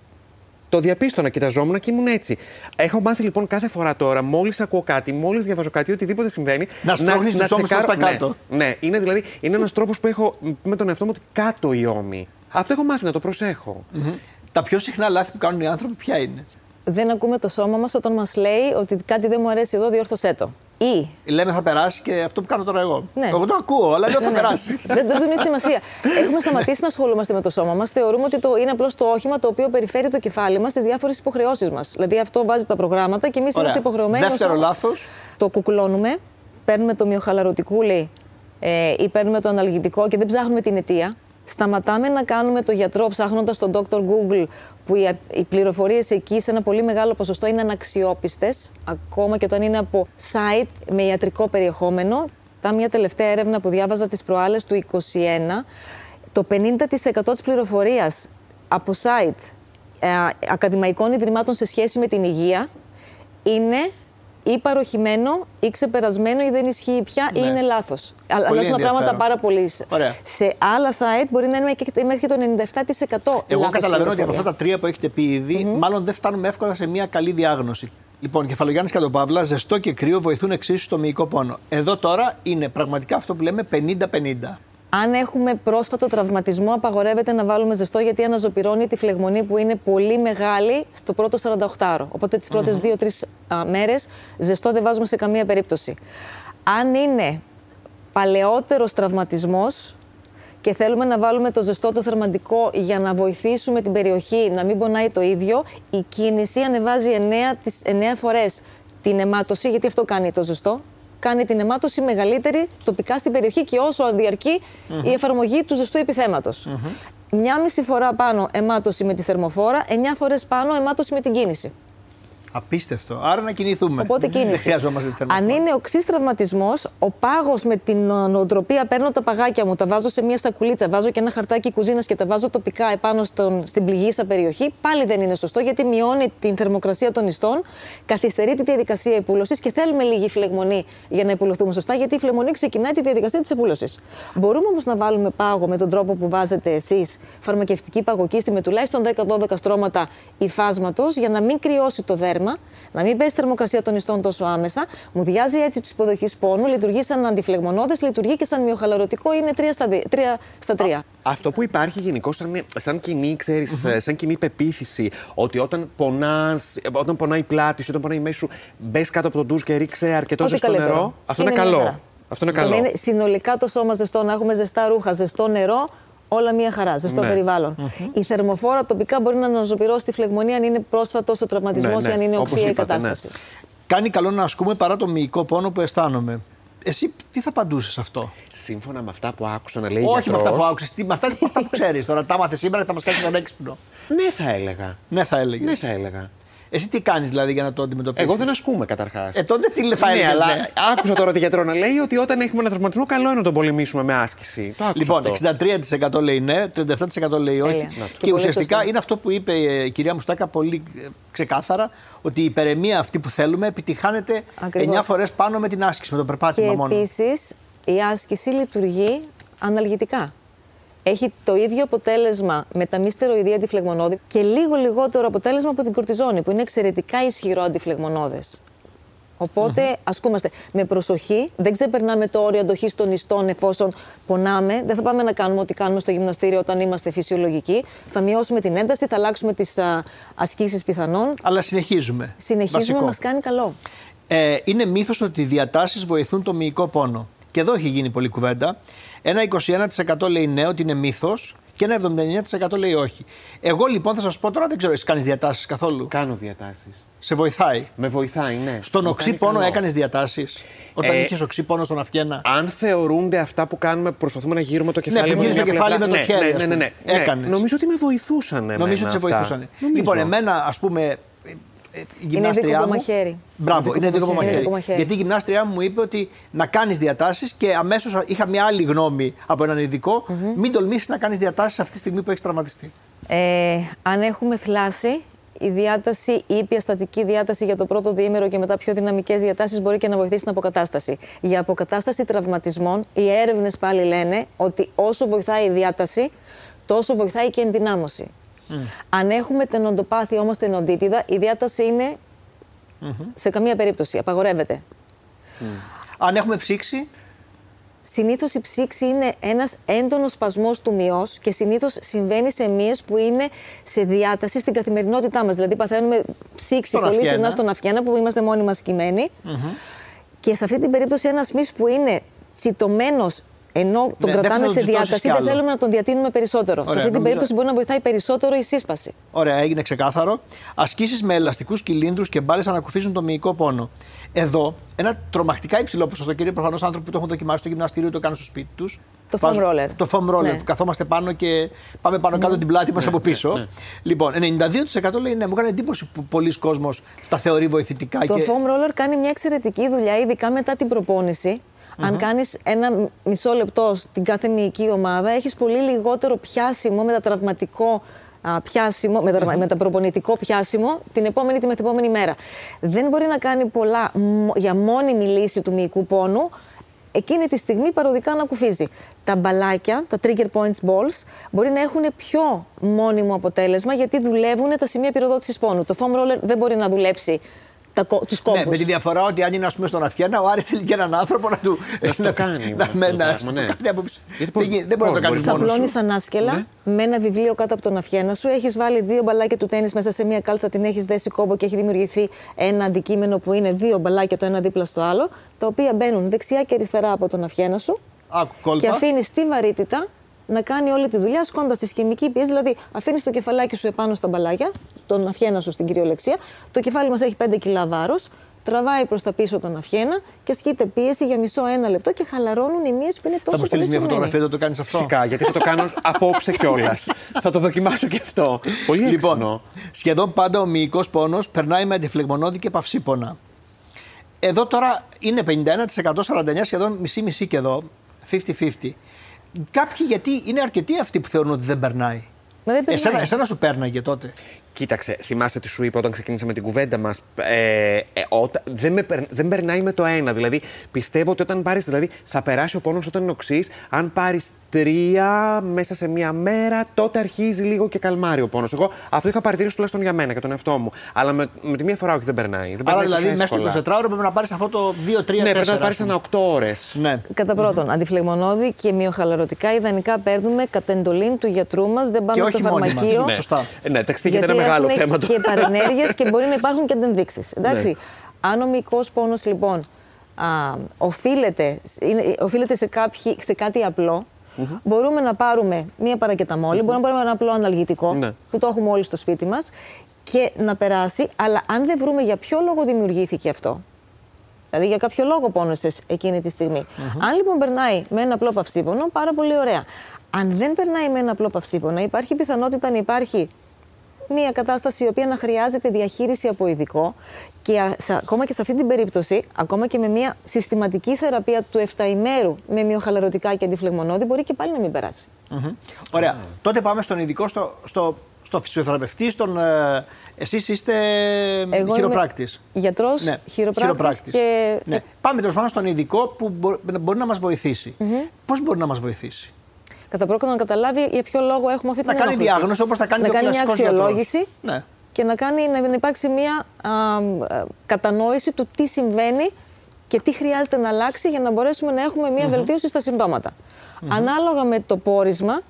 Speaker 2: Το διαπίστωνα, κοιταζόμουν και ήμουν έτσι. Έχω μάθει λοιπόν κάθε φορά τώρα, μόλις ακούω κάτι, μόλις διαβάζω κάτι, οτιδήποτε συμβαίνει.
Speaker 1: Να σπρώχνεις τους ώμους στα κάτω.
Speaker 2: Ναι, ναι, είναι δηλαδή είναι ένας τρόπος που έχω με τον εαυτό μου ότι κάτω οι ώμοι. Αυτό έχω μάθει να το προσέχω.
Speaker 1: Mm-hmm. Τα πιο συχνά λάθη που κάνουν οι άνθρωποι ποια είναι;
Speaker 3: Δεν ακούμε το σώμα μας όταν μας λέει ότι κάτι δεν μου αρέσει εδώ, διόρθωσέ το. Ή.
Speaker 1: Λέμε θα περάσει και αυτό που κάνω τώρα εγώ. Ναι. Εγώ το ακούω, αλλά λέω θα ναι, ναι. περάσει.
Speaker 3: δεν, δεν δίνει σημασία. Έχουμε σταματήσει να ασχολούμαστε με το σώμα μας. Θεωρούμε ότι το είναι απλώς το όχημα το οποίο περιφέρει το κεφάλι μας στις διάφορες υποχρεώσεις μας. Δηλαδή αυτό βάζει τα προγράμματα και εμείς είμαστε υποχρεωμένοι.
Speaker 1: Δεύτερο λάθος.
Speaker 3: Το κουκλώνουμε, παίρνουμε το μειοχαλαρωτικούλι ε, ή παίρνουμε το αναλγητικό και δεν ψάχνουμε την αιτία. Σταματάμε να κάνουμε το γιατρό ψάχνοντας τον Dr. Google που οι πληροφορίες εκεί σε ένα πολύ μεγάλο ποσοστό είναι αναξιόπιστες, ακόμα και όταν είναι από site με ιατρικό περιεχόμενο. Τα μια τελευταία έρευνα που διάβαζα τις προάλλες του 2021, το 50% της πληροφορίας από site ε, ακαδημαϊκών ιδρυμάτων σε σχέση με την υγεία είναι ή παροχημένο ή ξεπερασμένο ή δεν ισχύει πια ή ναι. είναι λάθος. Αλλάζουν τα πράγματα πάρα πολύ. Σε άλλα site μπορεί να είναι μέχρι το 97%.
Speaker 1: Εγώ καταλαβαίνω ότι από αυτά τα τρία που έχετε πει ήδη, μάλλον δεν φτάνουμε εύκολα σε μια καλή διάγνωση. Λοιπόν, κεφαλογιάννης και Παύλα, ζεστό και κρύο βοηθούν εξίσου στο μυϊκό πόνο. Εδώ τώρα είναι πραγματικά αυτό που λέμε 50-50.
Speaker 3: Αν έχουμε πρόσφατο τραυματισμό, απαγορεύεται να βάλουμε ζεστό γιατί αναζωπυρώνει τη φλεγμονή που είναι πολύ μεγάλη στο πρώτο 48ωρο. Οπότε τις πρώτες mm-hmm. 2-3 μέρες ζεστό δεν βάζουμε σε καμία περίπτωση. Αν είναι παλαιότερος τραυματισμός και θέλουμε να βάλουμε το ζεστό το θερμαντικό για να βοηθήσουμε την περιοχή να μην πονάει το ίδιο, η κίνηση ανεβάζει 9, 9 φορές την αιμάτωση, γιατί αυτό κάνει το ζεστό, κάνει την αιμάτωση μεγαλύτερη τοπικά στην περιοχή και όσο η εφαρμογή του ζεστού επιθέματος. Μια μισή φορά πάνω αιμάτωση με τη θερμοφόρα, εννιά φορές πάνω αιμάτωση με την κίνηση.
Speaker 1: Απίστευτο. Άρα να κινηθούμε.
Speaker 3: Οπότε κίνηση.
Speaker 1: Δεν χρειαζόμαστε τη
Speaker 3: Αν είναι οξύ τραυματισμό, ο πάγος με την νοοτροπία παίρνω τα παγάκια μου, τα βάζω σε μια σακουλίτσα, βάζω και ένα χαρτάκι κουζίνας και τα βάζω τοπικά επάνω στον, στην πληγήσα περιοχή, πάλι δεν είναι σωστό γιατί μειώνει την θερμοκρασία των ιστών, καθυστερεί τη διαδικασία επούλωση και θέλουμε λίγη φλεγμονή για να επουλωθούμε σωστά, γιατί η φλεγμονή ξεκινάει τη διαδικασία της επούλωση. Μπορούμε όμως να βάλουμε πάγο με τον τρόπο που βάζετε εσείς φαρμακευτική παγοκίστη με τουλάχιστον 10-12 στρώματα υφάσματος για να μην κρυώσει το δέρμα ψέμα, να μην πέσει θερμοκρασία των ιστών τόσο άμεσα. Μου διάζει έτσι του υποδοχής πόνου, λειτουργεί σαν αντιφλεγμονώδες, λειτουργεί και σαν μειοχαλαρωτικό, είναι 3 στα 3. Στα 3.
Speaker 2: Αυτό που υπάρχει γενικώ σαν, σαν κοινή, ξέρεις, σαν κοινή πεποίθηση, ότι όταν, πονάς, όταν πονάει η πλάτη σου, όταν πονάει η μέση σου, μπες κάτω από τον ντουζ και ρίξε αρκετό
Speaker 3: Ό,τι
Speaker 2: ζεστό
Speaker 3: καλύτερο.
Speaker 2: νερό. Αυτό
Speaker 3: Είναι
Speaker 2: είναι, καλό.
Speaker 3: μια χαρά.
Speaker 2: Αυτό είναι
Speaker 3: Και να
Speaker 2: καλό.
Speaker 3: είναι συνολικά το σώμα ζεστό, να έχουμε ζεστά ρούχα, ζεστό νερό, όλα μία χαρά, ζεστό
Speaker 2: Ναι.
Speaker 3: περιβάλλον. Η θερμοφόρα τοπικά μπορεί να αναζωπηρώσει τη φλεγμονή αν είναι πρόσφατος ο τραυματισμός
Speaker 2: Ναι,
Speaker 3: ή αν
Speaker 2: ναι,
Speaker 3: είναι
Speaker 2: όπως
Speaker 3: οξία η
Speaker 2: είπατε, ναι.
Speaker 3: κατάσταση.
Speaker 1: Κάνει καλό να ασκούμε παρά το μυϊκό πόνο που αισθάνομαι. Εσύ τι θα απαντούσες αυτό;
Speaker 2: Σύμφωνα με αυτά που άκουσα να λέει
Speaker 1: Όχι με αυτά που
Speaker 2: γιατρός,
Speaker 1: άκουσες, με αυτά, με αυτά που ξέρεις. Τώρα τα μάθε σήμερα και θα μας κάνεις τον έξυπνο.
Speaker 2: Ναι, θα έλεγα.
Speaker 1: Ναι, θα έλεγες.
Speaker 2: Ναι, θα έλεγα.
Speaker 1: Εσύ τι κάνεις δηλαδή για να το αντιμετωπίσεις;
Speaker 2: Εγώ δεν ασκούμε καταρχάς.
Speaker 1: Ε, τότε τι θα
Speaker 2: ναι,
Speaker 1: έλεγε.
Speaker 2: αλλά άκουσα τώρα τη γιατρό να λέει ότι όταν έχουμε ένα τραυματισμό, καλό είναι να τον πολεμήσουμε με άσκηση. Το άκουσα
Speaker 1: Λοιπόν,
Speaker 2: αυτό.
Speaker 1: 63% λέει ναι, 37% λέει όχι.
Speaker 3: Τέλεια. Να το.
Speaker 1: Και
Speaker 3: Πολύ
Speaker 1: ουσιαστικά
Speaker 3: σωστά.
Speaker 1: είναι αυτό που είπε η κυρία Μουστάκα πολύ ε, ξεκάθαρα, ότι η υπερεμία αυτή που θέλουμε επιτυχάνεται
Speaker 3: Ακριβώς.
Speaker 1: 9 φορές πάνω με την άσκηση, με το
Speaker 3: Και
Speaker 1: περπάτημα μόνο.
Speaker 3: επίσης η άσκηση λειτουργεί αναλγητικά. Έχει το ίδιο αποτέλεσμα με τα μη στεροειδή αντιφλεγμονώδη και λίγο λιγότερο αποτέλεσμα από την κορτιζόνη, που είναι εξαιρετικά ισχυρό αντιφλεγμονώδες. Οπότε ασκούμαστε με προσοχή, δεν ξεπερνάμε το όριο αντοχής των ιστών εφόσον πονάμε. Δεν θα πάμε να κάνουμε ό,τι κάνουμε στο γυμναστήριο όταν είμαστε φυσιολογικοί. Θα μειώσουμε την ένταση, θα αλλάξουμε τις ασκήσεις πιθανόν.
Speaker 1: Αλλά συνεχίζουμε.
Speaker 3: Συνεχίζουμε,
Speaker 1: Βασικό.
Speaker 3: μας κάνει καλό.
Speaker 1: Ε, είναι μύθος ότι οι διατάσεις βοηθούν το μυϊκό πόνο. Και εδώ έχει γίνει πολλή κουβέντα. Ένα 21% λέει ναι, ότι είναι μύθος και ένα 79% λέει όχι. Εγώ λοιπόν θα σας πω τώρα, δεν ξέρω, εσύ κάνεις διατάσεις καθόλου;
Speaker 2: Κάνω διατάσεις.
Speaker 1: Σε βοηθάει;
Speaker 2: Με βοηθάει, ναι.
Speaker 1: Στον
Speaker 2: Μου
Speaker 1: οξύ
Speaker 2: κάνει
Speaker 1: πόνο
Speaker 2: καλό.
Speaker 1: έκανες διατάσεις; Όταν
Speaker 2: Ε,
Speaker 1: είχες οξύ πόνο στον αυγένα.
Speaker 2: Αν θεωρούνται αυτά που κάνουμε, προσπαθούμε να γύρουμε το κεφάλι
Speaker 1: που
Speaker 2: με
Speaker 1: γύρεις
Speaker 2: μια
Speaker 1: το κεφάλι
Speaker 2: πλευρά.
Speaker 1: με το
Speaker 2: ναι,
Speaker 1: χέρι,
Speaker 2: Ναι,
Speaker 1: ας
Speaker 2: ναι, ναι,
Speaker 1: πούμε.
Speaker 2: ναι.
Speaker 1: Έκανες.
Speaker 2: Νομίζω ότι με βοηθούσαν.
Speaker 1: Νομίζω ότι σε βοηθούσαν. Λοιπόν, εμένα, ας πούμε. Ε, ε, Η γυμνάστριά
Speaker 3: δίκοπο
Speaker 1: μου.
Speaker 3: μαχαίρι.
Speaker 1: Μπράβο, είναι δίκοπο
Speaker 3: Είναι
Speaker 1: μαχαίρι.
Speaker 3: δίκοπο μαχαίρι.
Speaker 1: Γιατί η γυμνάστριά μου μου είπε ότι να κάνεις διατάσεις και αμέσως είχα μια άλλη γνώμη από έναν ειδικό. Μην τολμήσεις να κάνεις διατάσεις αυτή τη στιγμή που έχεις τραυματιστεί.
Speaker 3: Ε, αν έχουμε θλάση, η διάταση, η ήπια στατική διάταση για το πρώτο διήμερο και μετά πιο δυναμικές διατάσεις μπορεί και να βοηθήσει την αποκατάσταση. Για αποκατάσταση τραυματισμών, οι έρευνες πάλι λένε ότι όσο βοηθάει η διάταση, τόσο βοηθάει και η ενδυνάμωση. Αν έχουμε τενοντοπάθεια όμως τενοντίτιδα, η διάταση είναι σε καμία περίπτωση, απαγορεύεται.
Speaker 1: Αν έχουμε ψήξη,
Speaker 3: Συνήθως η ψήξη είναι ένας έντονος σπασμός του μειός και συνήθως συμβαίνει σε μύες που είναι σε διάταση στην καθημερινότητά μας. Δηλαδή, παθαίνουμε ψήξη
Speaker 1: Στον
Speaker 3: πολύ
Speaker 1: αυγένα.
Speaker 3: συχνά στον αυγένα που είμαστε μόνοι μας κειμένοι. Και σε αυτή την περίπτωση, ένας μυ που είναι τσιτωμένος ενώ τον
Speaker 1: Ναι, δεν
Speaker 3: κρατάμε
Speaker 1: θες να
Speaker 3: σε
Speaker 1: τον τσιτώσεις
Speaker 3: διάταση,
Speaker 1: κι
Speaker 3: δεν
Speaker 1: άλλο.
Speaker 3: θέλουμε να τον διατείνουμε περισσότερο. σε
Speaker 1: Ωραία,
Speaker 3: αυτή την
Speaker 1: νομίζω-
Speaker 3: περίπτωση μπορεί να βοηθάει περισσότερο η σύσπαση.
Speaker 1: Ωραία, έγινε ξεκάθαρο. Ασκήσεις με ελαστικούς κυλίνδρους και μπάλες ανακουφίζουν το μυϊκό πόνο. Εδώ, ένα τρομακτικά υψηλό ποσοστό, κύριε προφανώς άνθρωποι που το έχουν δοκιμάσει στο γυμναστήριο ή το κάνουν στο σπίτι τους.
Speaker 3: Το foam roller.
Speaker 1: Το foam roller
Speaker 3: Ναι.
Speaker 1: που καθόμαστε πάνω και πάμε πάνω κάτω την πλάτη μας από πίσω. Λοιπόν, 92% λέει ναι, μου έκανε εντύπωση που πολλοί κόσμος τα θεωρεί βοηθητικά.
Speaker 3: Το
Speaker 1: και...
Speaker 3: foam roller κάνει μια εξαιρετική δουλειά, ειδικά μετά την προπόνηση. Αν κάνεις ένα μισό λεπτό στην κάθε μυϊκή ομάδα, έχεις πολύ λιγότερο πιάσιμο μετατραυματικό α, πιάσιμο, μετα, μεταπροπονητικό πιάσιμο την επόμενη τη μεθεπόμενη μέρα. Δεν μπορεί να κάνει πολλά μ- για μόνιμη λύση του μυϊκού πόνου, εκείνη τη στιγμή παροδικά να κουφίζει. Τα μπαλάκια, τα trigger points balls, μπορεί να έχουν πιο μόνιμο αποτέλεσμα γιατί δουλεύουν τα σημεία πυροδότησης πόνου. Το foam roller δεν μπορεί να δουλέψει τα, κο- τους κόμπους.
Speaker 1: Ναι, με τη διαφορά ότι αν είναι ας πούμε, στον Αυγένα, ο Άρης θέλει και έναν άνθρωπο να του.
Speaker 2: Να το κάνει,
Speaker 1: Να,
Speaker 2: αυτό
Speaker 1: με-
Speaker 2: το
Speaker 1: να
Speaker 2: πράγμα,
Speaker 1: στο
Speaker 2: ναι.
Speaker 1: κάνει από πίσω.
Speaker 2: Γιατί
Speaker 1: Δεν,
Speaker 2: πώς-
Speaker 1: γι- δεν μπορεί να το
Speaker 2: πώς
Speaker 1: κάνει
Speaker 2: μπορεί.
Speaker 1: μόνος
Speaker 3: Σαπλώνει
Speaker 1: σου.
Speaker 3: ανάσκελα
Speaker 2: Ναι.
Speaker 3: με ένα βιβλίο κάτω από τον αυχένα σου. Έχεις βάλει δύο μπαλάκια του τέννη μέσα σε μία κάλτσα, την έχεις δέσει κόμπο και έχει δημιουργηθεί ένα αντικείμενο που είναι δύο μπαλάκια το ένα δίπλα στο άλλο, τα οποία μπαίνουν δεξιά και αριστερά από τον αυχένα σου
Speaker 1: Άκου,
Speaker 3: και
Speaker 1: κόλπα.
Speaker 3: αφήνεις τη βαρύτητα να κάνει όλη τη δουλειά σκόντας τη χημική πίεση. Δηλαδή, αφήνεις το κεφαλάκι σου επάνω στα μπαλάκια, τον αυχένα σου στην κυριολεξία. Το κεφάλι μας έχει 5 κιλά βάρος. Τραβάει προς τα πίσω τον αυχένα και ασκείται πίεση για μισό ένα λεπτό και χαλαρώνουν οι μύες που είναι τόσο
Speaker 1: Θα μου στείλεις
Speaker 3: πολύ
Speaker 1: μια
Speaker 3: σφιγμένοι.
Speaker 1: φωτογραφία όταν το κάνεις αυτό;
Speaker 2: Φυσικά, γιατί θα το κάνω απόψε κιόλας. θα το δοκιμάσω και αυτό. Πολύ έξυπνο.
Speaker 1: Λοιπόν, σχεδόν πάντα ο μυϊκός πόνος περνάει με αντιφλεγμονώδη και παυσίπονα. Εδώ τώρα είναι 51%, 49% σχεδόν μισή-μισή και εδώ. 50-50. Κάποιοι γιατί είναι αρκετοί αυτοί που θεωρούν ότι δεν περνάει.
Speaker 3: Μα δεν περνάει.
Speaker 1: Εσένα, εσένα σου πέρναγε τότε.
Speaker 2: Κοίταξε, θυμάσαι τι σου είπα όταν ξεκίνησαμε την κουβέντα μας. Ε, ε, δεν, με, δεν περνάει με το ένα. Δηλαδή, πιστεύω ότι όταν πάρεις. Δηλαδή, θα περάσει ο πόνος όταν είναι οξύ. Αν πάρεις τρία μέσα σε μία μέρα, τότε αρχίζει λίγο και καλμάρει ο πόνος. Εγώ αυτό είχα παρατηρήσει τουλάχιστον για μένα και τον εαυτό μου. Αλλά με, με τη μία φορά όχι δεν περνάει. Δεν
Speaker 1: Άρα δηλαδή μέσα στο 24 ώρο πρέπει να πάρεις αυτό το 2-3
Speaker 2: Ναι, πρέπει να πάρεις ένα 8 ώρες.
Speaker 1: Ναι.
Speaker 3: Κατά πρώτον, mm-hmm. αντιφλεγμονώδη και μειοχαλαρωτικά ιδανικά παίρνουμε κατ' εντολή του γιατρού μας. Δεν πάμε στο φαρμακείο.
Speaker 1: Ναι. Σωστά.
Speaker 2: Ε, ναι, είναι ένα μεγάλο θέμα.
Speaker 3: Και παρενέργειες και μπορεί να υπάρχουν και αντενδείξει. Εντάξει. Ναι. Αν ο μυϊκό πόνος λοιπόν α, οφείλεται, είναι, οφείλεται σε, κάποιοι, σε κάτι απλό, Mm-hmm. Μπορούμε να πάρουμε μία παρακεταμόλη, mm-hmm. μπορούμε να πάρουμε ένα απλό αναλγητικό ναι. που το έχουμε όλοι στο σπίτι μας και να περάσει. Αλλά αν δεν βρούμε για ποιο λόγο δημιουργήθηκε αυτό, δηλαδή για κάποιο λόγο πόνωσε εκείνη τη στιγμή. Mm-hmm. Αν λοιπόν περνάει με ένα απλό παυσίπονο, πάρα πολύ ωραία. Αν δεν περνάει με ένα απλό παυσίπονο, υπάρχει πιθανότητα να υπάρχει μια κατάσταση η οποία να χρειάζεται διαχείριση από ειδικό και ακόμα και σε αυτή την περίπτωση, ακόμα και με μια συστηματική θεραπεία του 7 ημέρου με μειοχαλαρωτικά και αντιφλεγμονώδη, μπορεί και πάλι να μην περάσει.
Speaker 1: Ωραία. Τότε πάμε στον ειδικό, στο, στο, στο φυσιοθεραπευτή, στον. Ε, Εσείς είστε
Speaker 3: Εγώ
Speaker 1: χειροπράκτης.
Speaker 3: Γιατρός, ναι. χειροπράκτης. Και...
Speaker 1: Ναι. Πάμε τέλο πάντων στον ειδικό που μπορεί, να μας βοηθήσει. Mm-hmm. Πώς μπορεί να μας βοηθήσει;
Speaker 3: Κατά πρώτον να καταλάβει για ποιο λόγο έχουμε αυτή την
Speaker 1: Να κάνει διάγνωση όπως θα κάνει
Speaker 3: να
Speaker 1: και ο
Speaker 3: κάνει μια αξιολόγηση
Speaker 1: ναι.
Speaker 3: και να, κάνει, να υπάρξει μια α, κατανόηση του τι συμβαίνει και τι χρειάζεται να αλλάξει για να μπορέσουμε να έχουμε μια βελτίωση στα συμπτώματα. Ανάλογα με το πόρισμα,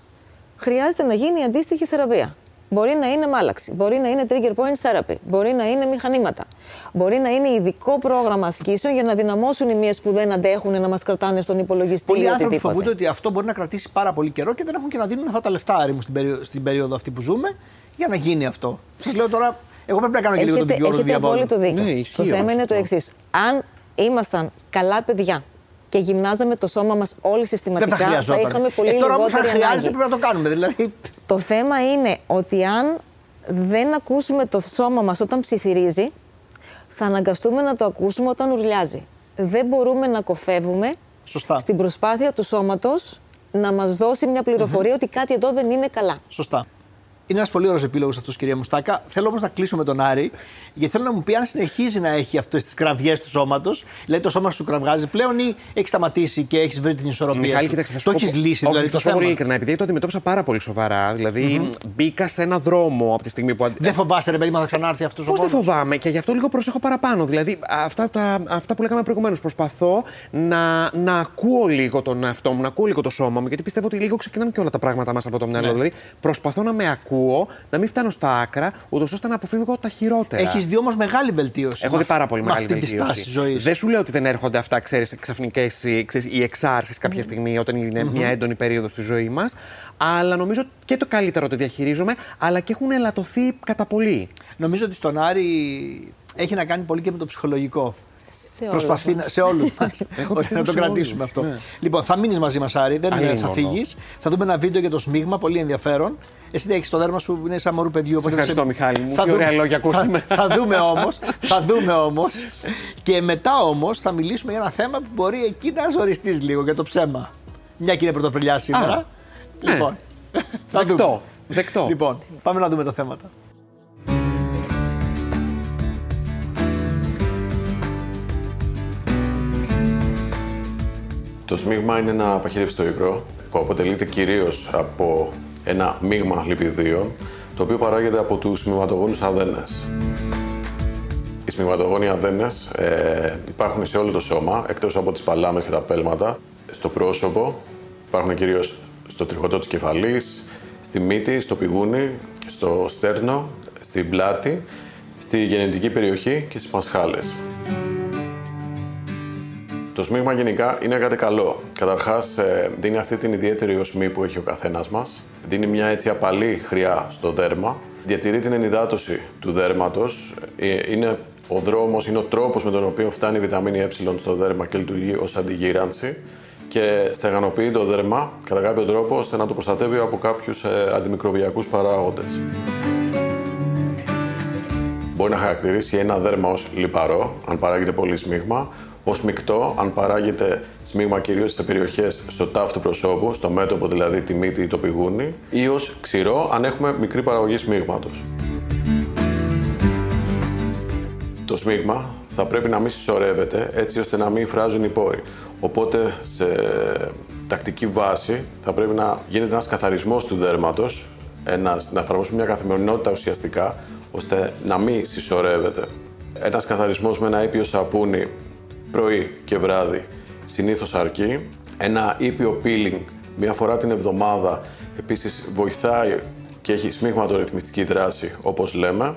Speaker 3: χρειάζεται να γίνει η αντίστοιχη θεραπεία. Μπορεί να είναι μάλαξη, μπορεί να είναι trigger points therapy, μπορεί να είναι μηχανήματα. Μπορεί να είναι ειδικό πρόγραμμα ασκήσεων για να δυναμώσουν οι μύες που δεν αντέχουν να μας κρατάνε στον υπολογιστή.
Speaker 1: Πολλοί άνθρωποι φοβούνται ότι αυτό μπορεί να κρατήσει πάρα πολύ καιρό και δεν έχουν και να δίνουν αυτά τα λεφτά άριμου στην, περίοδο, στην περίοδο αυτή που ζούμε για να γίνει αυτό. Σας λέω τώρα, εγώ πρέπει να κάνω και λίγο τον δικηγόρο του διαβόλου.
Speaker 3: Έχετε απόλυτο δίκιο. Ναι, το θέμα είναι το εξής. Αν ήμασταν καλά παιδιά και γυμνάζαμε το σώμα μας όλοι συστηματικά,
Speaker 1: θα,
Speaker 3: θα είχαμε πολύ ε,
Speaker 1: τώρα
Speaker 3: λιγότερη
Speaker 1: αν χρειάζεται πρέπει να το κάνουμε. Δηλαδή...
Speaker 3: Το θέμα είναι ότι αν δεν ακούσουμε το σώμα μας όταν ψιθυρίζει, θα αναγκαστούμε να το ακούσουμε όταν ουρλιάζει. Δεν μπορούμε να κοφεύουμε
Speaker 1: Σωστά.
Speaker 3: στην προσπάθεια του σώματος να μας δώσει μια πληροφορια ότι κάτι εδώ δεν είναι καλά.
Speaker 1: Σωστά. Είναι ένας πολύ ωραίος επίλογος αυτός, κυρία Μουστάκα. Θέλω όμως να κλείσω με τον Άρη, γιατί θέλω να μου πει αν συνεχίζει να έχει αυτές τις κραυγές του σώματος. Δηλαδή το σώμα σου κραυγάζει πλέον ή έχει σταματήσει και έχεις βρει την ισορροπία. Μιχάλη, σου; Κοίταξε, το έχεις λύσει, δηλαδή.
Speaker 2: Το θέμα. πολύ ειλικρινά, επειδή το αντιμετώπισα πάρα πολύ σοβαρά. Δηλαδή mm-hmm. μπήκα σε ένα δρόμο από τη στιγμή που.
Speaker 1: Δεν φοβάσαι, ρε παιδί, μα θα ξανάρθει αυτός ο
Speaker 2: Πώς δεν φοβάμαι και γι' αυτό λίγο προσέχω παραπάνω. Δηλαδή αυτά, τα, αυτά που λέγαμε προηγουμένως. Προσπαθώ να, να ακούω λίγο τον εαυτό μου, να ακούω λίγο το σώμα μου, γιατί πιστεύω ότι λίγο ξεκινάνε και όλα τα πράγματα μας από το μυαλό. Ναι. Δηλαδή προσπαθώ να με ακούω ακούω, να μην φτάνω στα άκρα, ούτως ώστε να αποφύγω τα χειρότερα.
Speaker 1: Έχεις δει όμως μεγάλη βελτίωση.
Speaker 2: Έχω δει πάρα πολύ μεγάλη
Speaker 1: αυτή βελτίωση. Αυτή τη στάση ζωής.
Speaker 2: Δεν σου λέω ότι δεν έρχονται αυτά, ξέρεις, ξαφνικέ οι εξάρσεις κάποια mm. στιγμή όταν είναι mm-hmm. μια έντονη περίοδος στη ζωή μας. Αλλά νομίζω και το καλύτερο το διαχειρίζομαι, αλλά και έχουν ελαττωθεί κατά πολύ.
Speaker 1: Νομίζω ότι στον Άρη έχει να κάνει πολύ και με το ψυχολογικό.
Speaker 3: Σε Προσπαθεί
Speaker 1: σε όλους μας. να το κρατήσουμε αυτό. Ναι. Λοιπόν, θα μείνεις μαζί μας, Άρη, δεν Άλλη θα φύγεις. Θα δούμε ένα βίντεο για το σμίγμα, πολύ ενδιαφέρον. Εσύ δεν έχεις το δέρμα σου που είναι σαν μωρού παιδιού.
Speaker 2: Ευχαριστώ, σε... Μιχάλη μου. Θα ωραία λόγια ακούσαμε.
Speaker 1: Θα, θα δούμε όμως. θα δούμε όμως. Και μετά όμως θα μιλήσουμε για ένα θέμα που μπορεί εκεί να ζοριστείς λίγο για το ψέμα. Μια και είναι πρωτοπριλιά σήμερα.
Speaker 2: Ναι. Λοιπόν. Δεκτό. Δεκτό.
Speaker 1: Λοιπόν, πάμε να δούμε τα θέματα.
Speaker 4: Το σμίγμα είναι ένα παχυρευστό υγρό που αποτελείται κυρίως από ένα μείγμα λιπιδίων το οποίο παράγεται από τους σμιγματογόνους αδένες. Οι σμιγματογόνοι αδένες ε, υπάρχουν σε όλο το σώμα, εκτός από τις παλάμες και τα πέλματα. Στο πρόσωπο υπάρχουν κυρίως στο τριχωτό της κεφαλής, στη μύτη, στο πηγούνι, στο στέρνο, στην πλάτη, στη γενετική περιοχή και στις μασχάλες. Το σμίγμα γενικά είναι κάτι καλό. Καταρχάς, ε, δίνει αυτή την ιδιαίτερη οσμή που έχει ο καθένας μας. Δίνει μια έτσι απαλή χρειά στο δέρμα. Διατηρεί την ενυδάτωση του δέρματος. Ε, είναι ο δρόμος, είναι ο τρόπος με τον οποίο φτάνει η βιταμίνη Ε στο δέρμα και λειτουργεί ως αντιγύρανση και στεγανοποιεί το δέρμα κατά κάποιο τρόπο ώστε να το προστατεύει από κάποιους ε, αντιμικροβιακούς παράγοντες. Μπορεί να χαρακτηρίσει ένα δέρμα ως λιπαρό, αν παράγεται πολύ σμίγμα, ως μεικτό, αν παράγεται σμίγμα κυρίως σε περιοχές στο τάφ του προσώπου, στο μέτωπο δηλαδή τη μύτη ή το πηγούνι, ή ως ξηρό, αν έχουμε μικρή παραγωγή σμίγματος. Το σμίγμα θα πρέπει να μην συσσωρεύεται έτσι ώστε να μην φράζουν οι πόροι. Οπότε σε τακτική βάση θα πρέπει να γίνεται ένας καθαρισμός του δέρματος, ένας, να εφαρμόσουμε μια καθημερινότητα ουσιαστικά, ώστε να μην συσσωρεύεται. Ένας καθαρισμός με ένα ήπιο σαπούνι πρωί και βράδυ συνήθως αρκεί. Ένα ήπιο peeling μία φορά την εβδομάδα επίσης βοηθάει και έχει σμίγματο-ρυθμιστική δράση, όπως λέμε.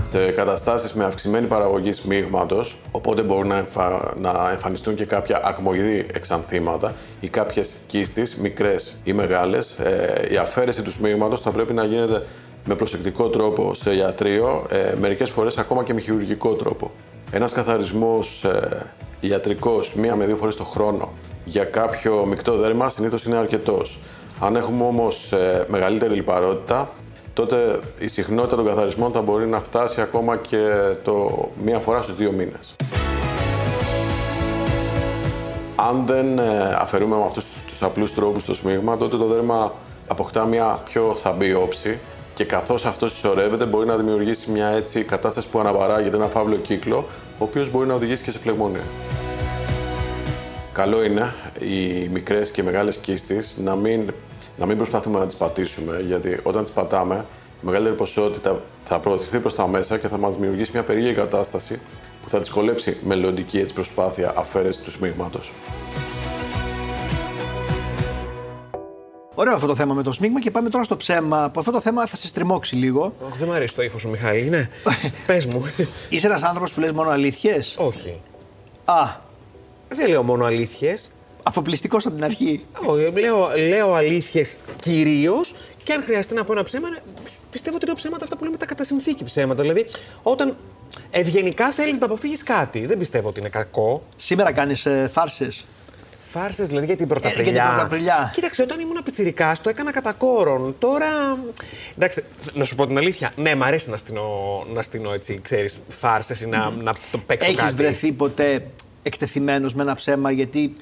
Speaker 4: σε καταστάσεις με αυξημένη παραγωγή σμίγματος, οπότε μπορούν να, να εμφανιστούν και κάποια ακμοειδή εξανθήματα ή κάποιες κίστης, μικρές ή μεγάλες. Ε, η αφαίρεση του σμίγματος θα πρέπει να γίνεται με προσεκτικό τρόπο σε ιατρείο, ε, μερικές φορές ακόμα και με χειρουργικό τρόπο. Ένας καθαρισμός ε, ιατρικός μία με δύο φορές το χρόνο για κάποιο μεικτό δέρμα συνήθως είναι αρκετός. Αν έχουμε όμως ε, μεγαλύτερη λιπαρότητα, τότε η συχνότητα των καθαρισμών θα μπορεί να φτάσει ακόμα και το μία φορά στους δύο μήνες. Αν δεν ε, αφαιρούμε με αυτούς τους απλούς τρόπους το σμίγμα, τότε το δέρμα αποκτά μια πιο θαμπή όψη και καθώς αυτό συσσωρεύεται μπορεί να δημιουργήσει μια έτσι κατάσταση που αναπαράγεται, ένα φαύλο κύκλο, ο οποίος μπορεί να οδηγήσει και σε φλεγμονία. Καλό είναι οι μικρές και μεγάλες κίστες να μην να μην προσπαθούμε να τις πατήσουμε, γιατί όταν τις πατάμε, η μεγαλύτερη ποσότητα θα προωθηθεί προς τα μέσα και θα μας δημιουργήσει μια περίεργη κατάσταση που θα δυσκολέψει μελλοντική έτσι, προσπάθεια αφαίρεσης του σμίγματος.
Speaker 1: Ωραίο αυτό το θέμα με το σμίγμα και πάμε τώρα στο ψέμα. Από αυτό το θέμα θα σε στριμώξει λίγο.
Speaker 2: Όχι, δεν μου αρέσει το ύφος σου, Μιχάλη. Είναι. Πες μου.
Speaker 1: Είσαι ένας άνθρωπος που λες μόνο αλήθειες;
Speaker 2: Όχι.
Speaker 1: Α.
Speaker 2: Δεν λέω μόνο αλήθειες
Speaker 1: αφοπλιστικός από την αρχή.
Speaker 2: Όχι, λέω, λέω αλήθειες κυρίως και αν χρειαστεί να πω ένα ψέμα, πιστεύω ότι είναι ψέματα αυτά που λέμε τα κατασυνθήκη ψέματα. Δηλαδή, όταν ευγενικά θέλεις να αποφύγεις κάτι, δεν πιστεύω ότι είναι κακό.
Speaker 1: Σήμερα κάνεις ε, φάρσες;
Speaker 2: Φάρσες δηλαδή για την πρωταπριλιά;
Speaker 1: Ε, για την πρωταπριλιά;
Speaker 2: Κοίταξε, όταν ήμουν πιτσυρικά, το έκανα κατά κόρον. Τώρα. Εντάξει, να σου πω την αλήθεια. Ναι, μου αρέσει να στείλω, να στείλω έτσι, ξέρεις, φάρσες ή να, να το παίξω
Speaker 1: Έχεις βρεθεί ποτέ εκτεθειμένος με ένα ψέμα γιατί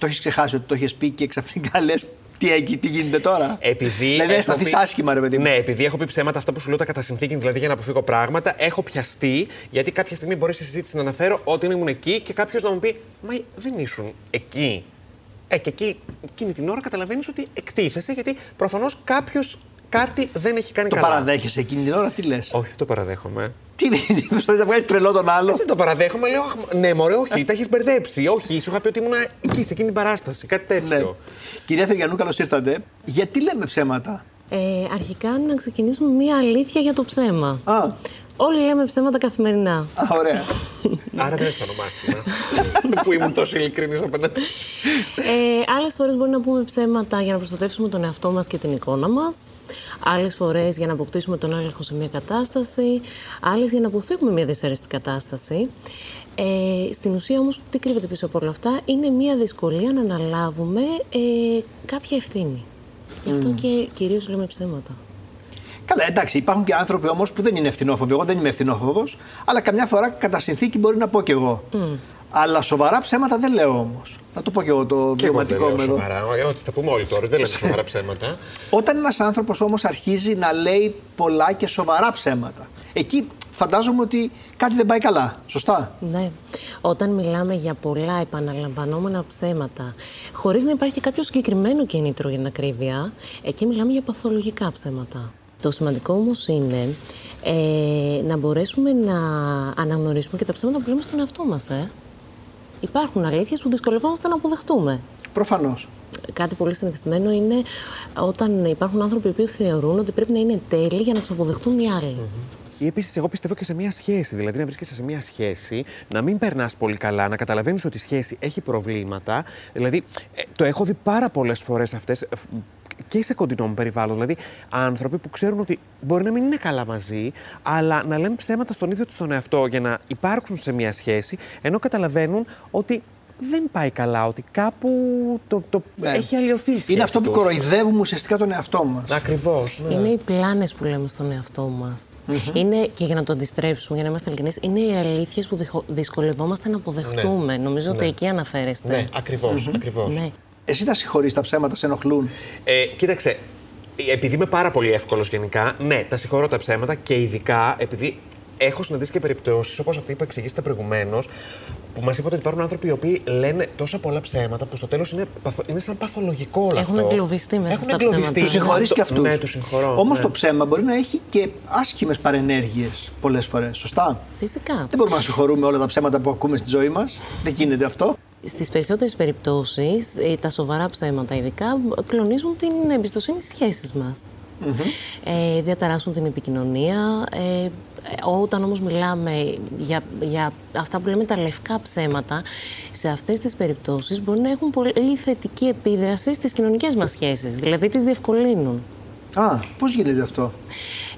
Speaker 1: το έχεις ξεχάσει ότι το έχεις πει και ξαφνικά λες τι, τι γίνεται τώρα;
Speaker 2: Επειδή.
Speaker 1: Δηλαδή, αισθανθείς πει... άσχημα, ρε παιδί
Speaker 2: Ναι, επειδή έχω πει ψέματα αυτά που σου λέω τα κατά συνθήκη, δηλαδή για να αποφύγω πράγματα, έχω πιαστεί, γιατί κάποια στιγμή μπορεί στη συζήτηση να αναφέρω ότι ήμουν εκεί και κάποιος να μου πει Μα δεν ήσουν εκεί. Ε, και εκεί, εκείνη την ώρα καταλαβαίνεις ότι εκτίθεσαι, γιατί προφανώς κάποιος κάτι δεν έχει κάνει
Speaker 1: το
Speaker 2: καλά.
Speaker 1: Το παραδέχεσαι εκείνη την ώρα, τι λες;
Speaker 2: Όχι, δεν το παραδέχομαι.
Speaker 1: Τι προσπαθείς να βγάλεις τρελό τον άλλο;
Speaker 2: Ε, δεν το παραδέχομαι. Λέω, ναι, μωρέ, όχι, τα έχεις μπερδέψει. Όχι, σου είχα πει ότι ήμουν εκεί, σε εκείνη την παράσταση. Κάτι τέτοιο. Ναι.
Speaker 1: Κυρία Θεριανού, καλώς ήρθατε. Γιατί λέμε ψέματα;
Speaker 5: Ε, αρχικά να ξεκινήσουμε μία αλήθεια για το ψέμα.
Speaker 1: Α.
Speaker 5: Όλοι λέμε ψέματα καθημερινά.
Speaker 1: Α, ωραία.
Speaker 2: Άρα δεν αισθάνομαι άσχημα. που ήμουν τόσο ειλικρινής απέναντι.
Speaker 5: Ε, Άλλες φορές μπορεί να πούμε ψέματα για να προστατεύσουμε τον εαυτό μας και την εικόνα μας. Άλλες φορές για να αποκτήσουμε τον έλεγχο σε μια κατάσταση. Άλλες για να αποφύγουμε μια δυσαρεστή κατάσταση. Ε, στην ουσία όμως τι κρύβεται πίσω από όλα αυτά; Είναι μια δυσκολία να αναλάβουμε ε, κάποια ευθύνη. Γι' αυτό και κυρίως λέμε ψέματα.
Speaker 1: Καλά, εντάξει, υπάρχουν και άνθρωποι όμως που δεν είναι ευθυνόφοβοι. Εγώ δεν είμαι ευθυνόφοβος, αλλά καμιά φορά κατά συνθήκη μπορεί να πω κι εγώ. Mm. Αλλά σοβαρά ψέματα δεν λέω όμως. Να το πω κι εγώ το
Speaker 2: και
Speaker 1: βιωματικό
Speaker 2: μου εδώ. Σοβαρά, όχι, τα πούμε όλοι τώρα, δεν λέμε σοβαρά ψέματα.
Speaker 1: Όταν ένας άνθρωπος όμως αρχίζει να λέει πολλά και σοβαρά ψέματα, εκεί φαντάζομαι ότι κάτι δεν πάει καλά. Σωστά;
Speaker 5: Ναι. Όταν μιλάμε για πολλά επαναλαμβανόμενα ψέματα, χωρίς να υπάρχει κάποιο συγκεκριμένο κίνητρο για την ακρίβεια, εκεί μιλάμε για παθολογικά ψέματα. Το σημαντικό όμως είναι ε, να μπορέσουμε να αναγνωρίσουμε και τα ψέματα που λέμε στον εαυτό μας. Ε. Υπάρχουν αλήθειες που δυσκολευόμαστε να αποδεχτούμε.
Speaker 1: Προφανώς.
Speaker 5: Κάτι πολύ συνηθισμένο είναι όταν υπάρχουν άνθρωποι που θεωρούν ότι πρέπει να είναι τέλειοι για να τους αποδεχτούν οι άλλοι.
Speaker 2: Ή επίσης, εγώ πιστεύω και σε μια σχέση. Δηλαδή, να βρίσκεσαι σε μια σχέση, να μην περνάς πολύ καλά, να καταλαβαίνεις ότι η σχέση έχει προβλήματα. Δηλαδή, ε, το έχω δει πάρα πολλές φορές αυτές και σε κοντινό μου περιβάλλον. Δηλαδή, άνθρωποι που ξέρουν ότι μπορεί να μην είναι καλά μαζί, αλλά να λένε ψέματα στον ίδιο τους τον εαυτό για να υπάρξουν σε μια σχέση, ενώ καταλαβαίνουν ότι δεν πάει καλά, ότι κάπου το, το ναι. έχει αλλοιωθεί.
Speaker 1: Είναι αυτό που κοροϊδεύουμε ουσιαστικά τον εαυτό μας.
Speaker 2: Ακριβώς.
Speaker 5: Ναι. Είναι οι πλάνες που λέμε στον εαυτό μας. Είναι, και για να το αντιστρέψουμε, για να είμαστε ειλικρινείς, είναι οι αλήθειες που δυσκολευόμαστε να αποδεχτούμε. Ναι. Νομίζω ότι εκεί αναφέρεστε.
Speaker 2: Ναι, ακριβώς. Ακριβώς.
Speaker 1: Ναι. Εσύ τα συγχωρείς, τα ψέματα σε ενοχλούν;
Speaker 2: Ε, κοίταξε, επειδή είμαι πάρα πολύ εύκολος γενικά, ναι, τα συγχωρώ τα ψέματα και ειδικά επειδή έχω συναντήσει και περιπτώσεις όπως αυτή που εξηγήσατε προηγουμένως, που μας είπατε ότι υπάρχουν άνθρωποι οι οποίοι λένε τόσα πολλά ψέματα που στο τέλος είναι, παθο- είναι σαν παθολογικό όλο
Speaker 5: Έχουν
Speaker 2: αυτό.
Speaker 5: εγκλωβιστεί μέσα
Speaker 2: Έχουν
Speaker 5: στα
Speaker 2: εγκλωβιστεί.
Speaker 5: ψέματα.
Speaker 1: Τους συγχωρείς
Speaker 2: Αυτό-
Speaker 1: και αυτούς.
Speaker 2: Ναι, τους συγχωρώ.
Speaker 1: Όμως
Speaker 2: ναι.
Speaker 1: το ψέμα μπορεί να έχει και άσχημες παρενέργειες πολλές φορές. Σωστά;
Speaker 5: Φυσικά.
Speaker 1: Δεν μπορούμε να συγχωρούμε όλα τα ψέματα που ακούμε στη ζωή μας. Δεν γίνεται αυτό.
Speaker 5: Στις περισσότερες περιπτώσεις, ε, τα σοβαρά ψέματα ειδικά, κλονίζουν την εμπιστοσύνη στις σχέσεις μας. Ε, διαταράσσουν την επικοινωνία. Ε, ε, όταν όμως μιλάμε για, για αυτά που λέμε τα λευκά ψέματα, σε αυτές τις περιπτώσεις μπορεί να έχουν πολύ θετική επίδραση στις κοινωνικές μας σχέσεις, δηλαδή τις διευκολύνουν.
Speaker 1: Α, πώς γίνεται αυτό;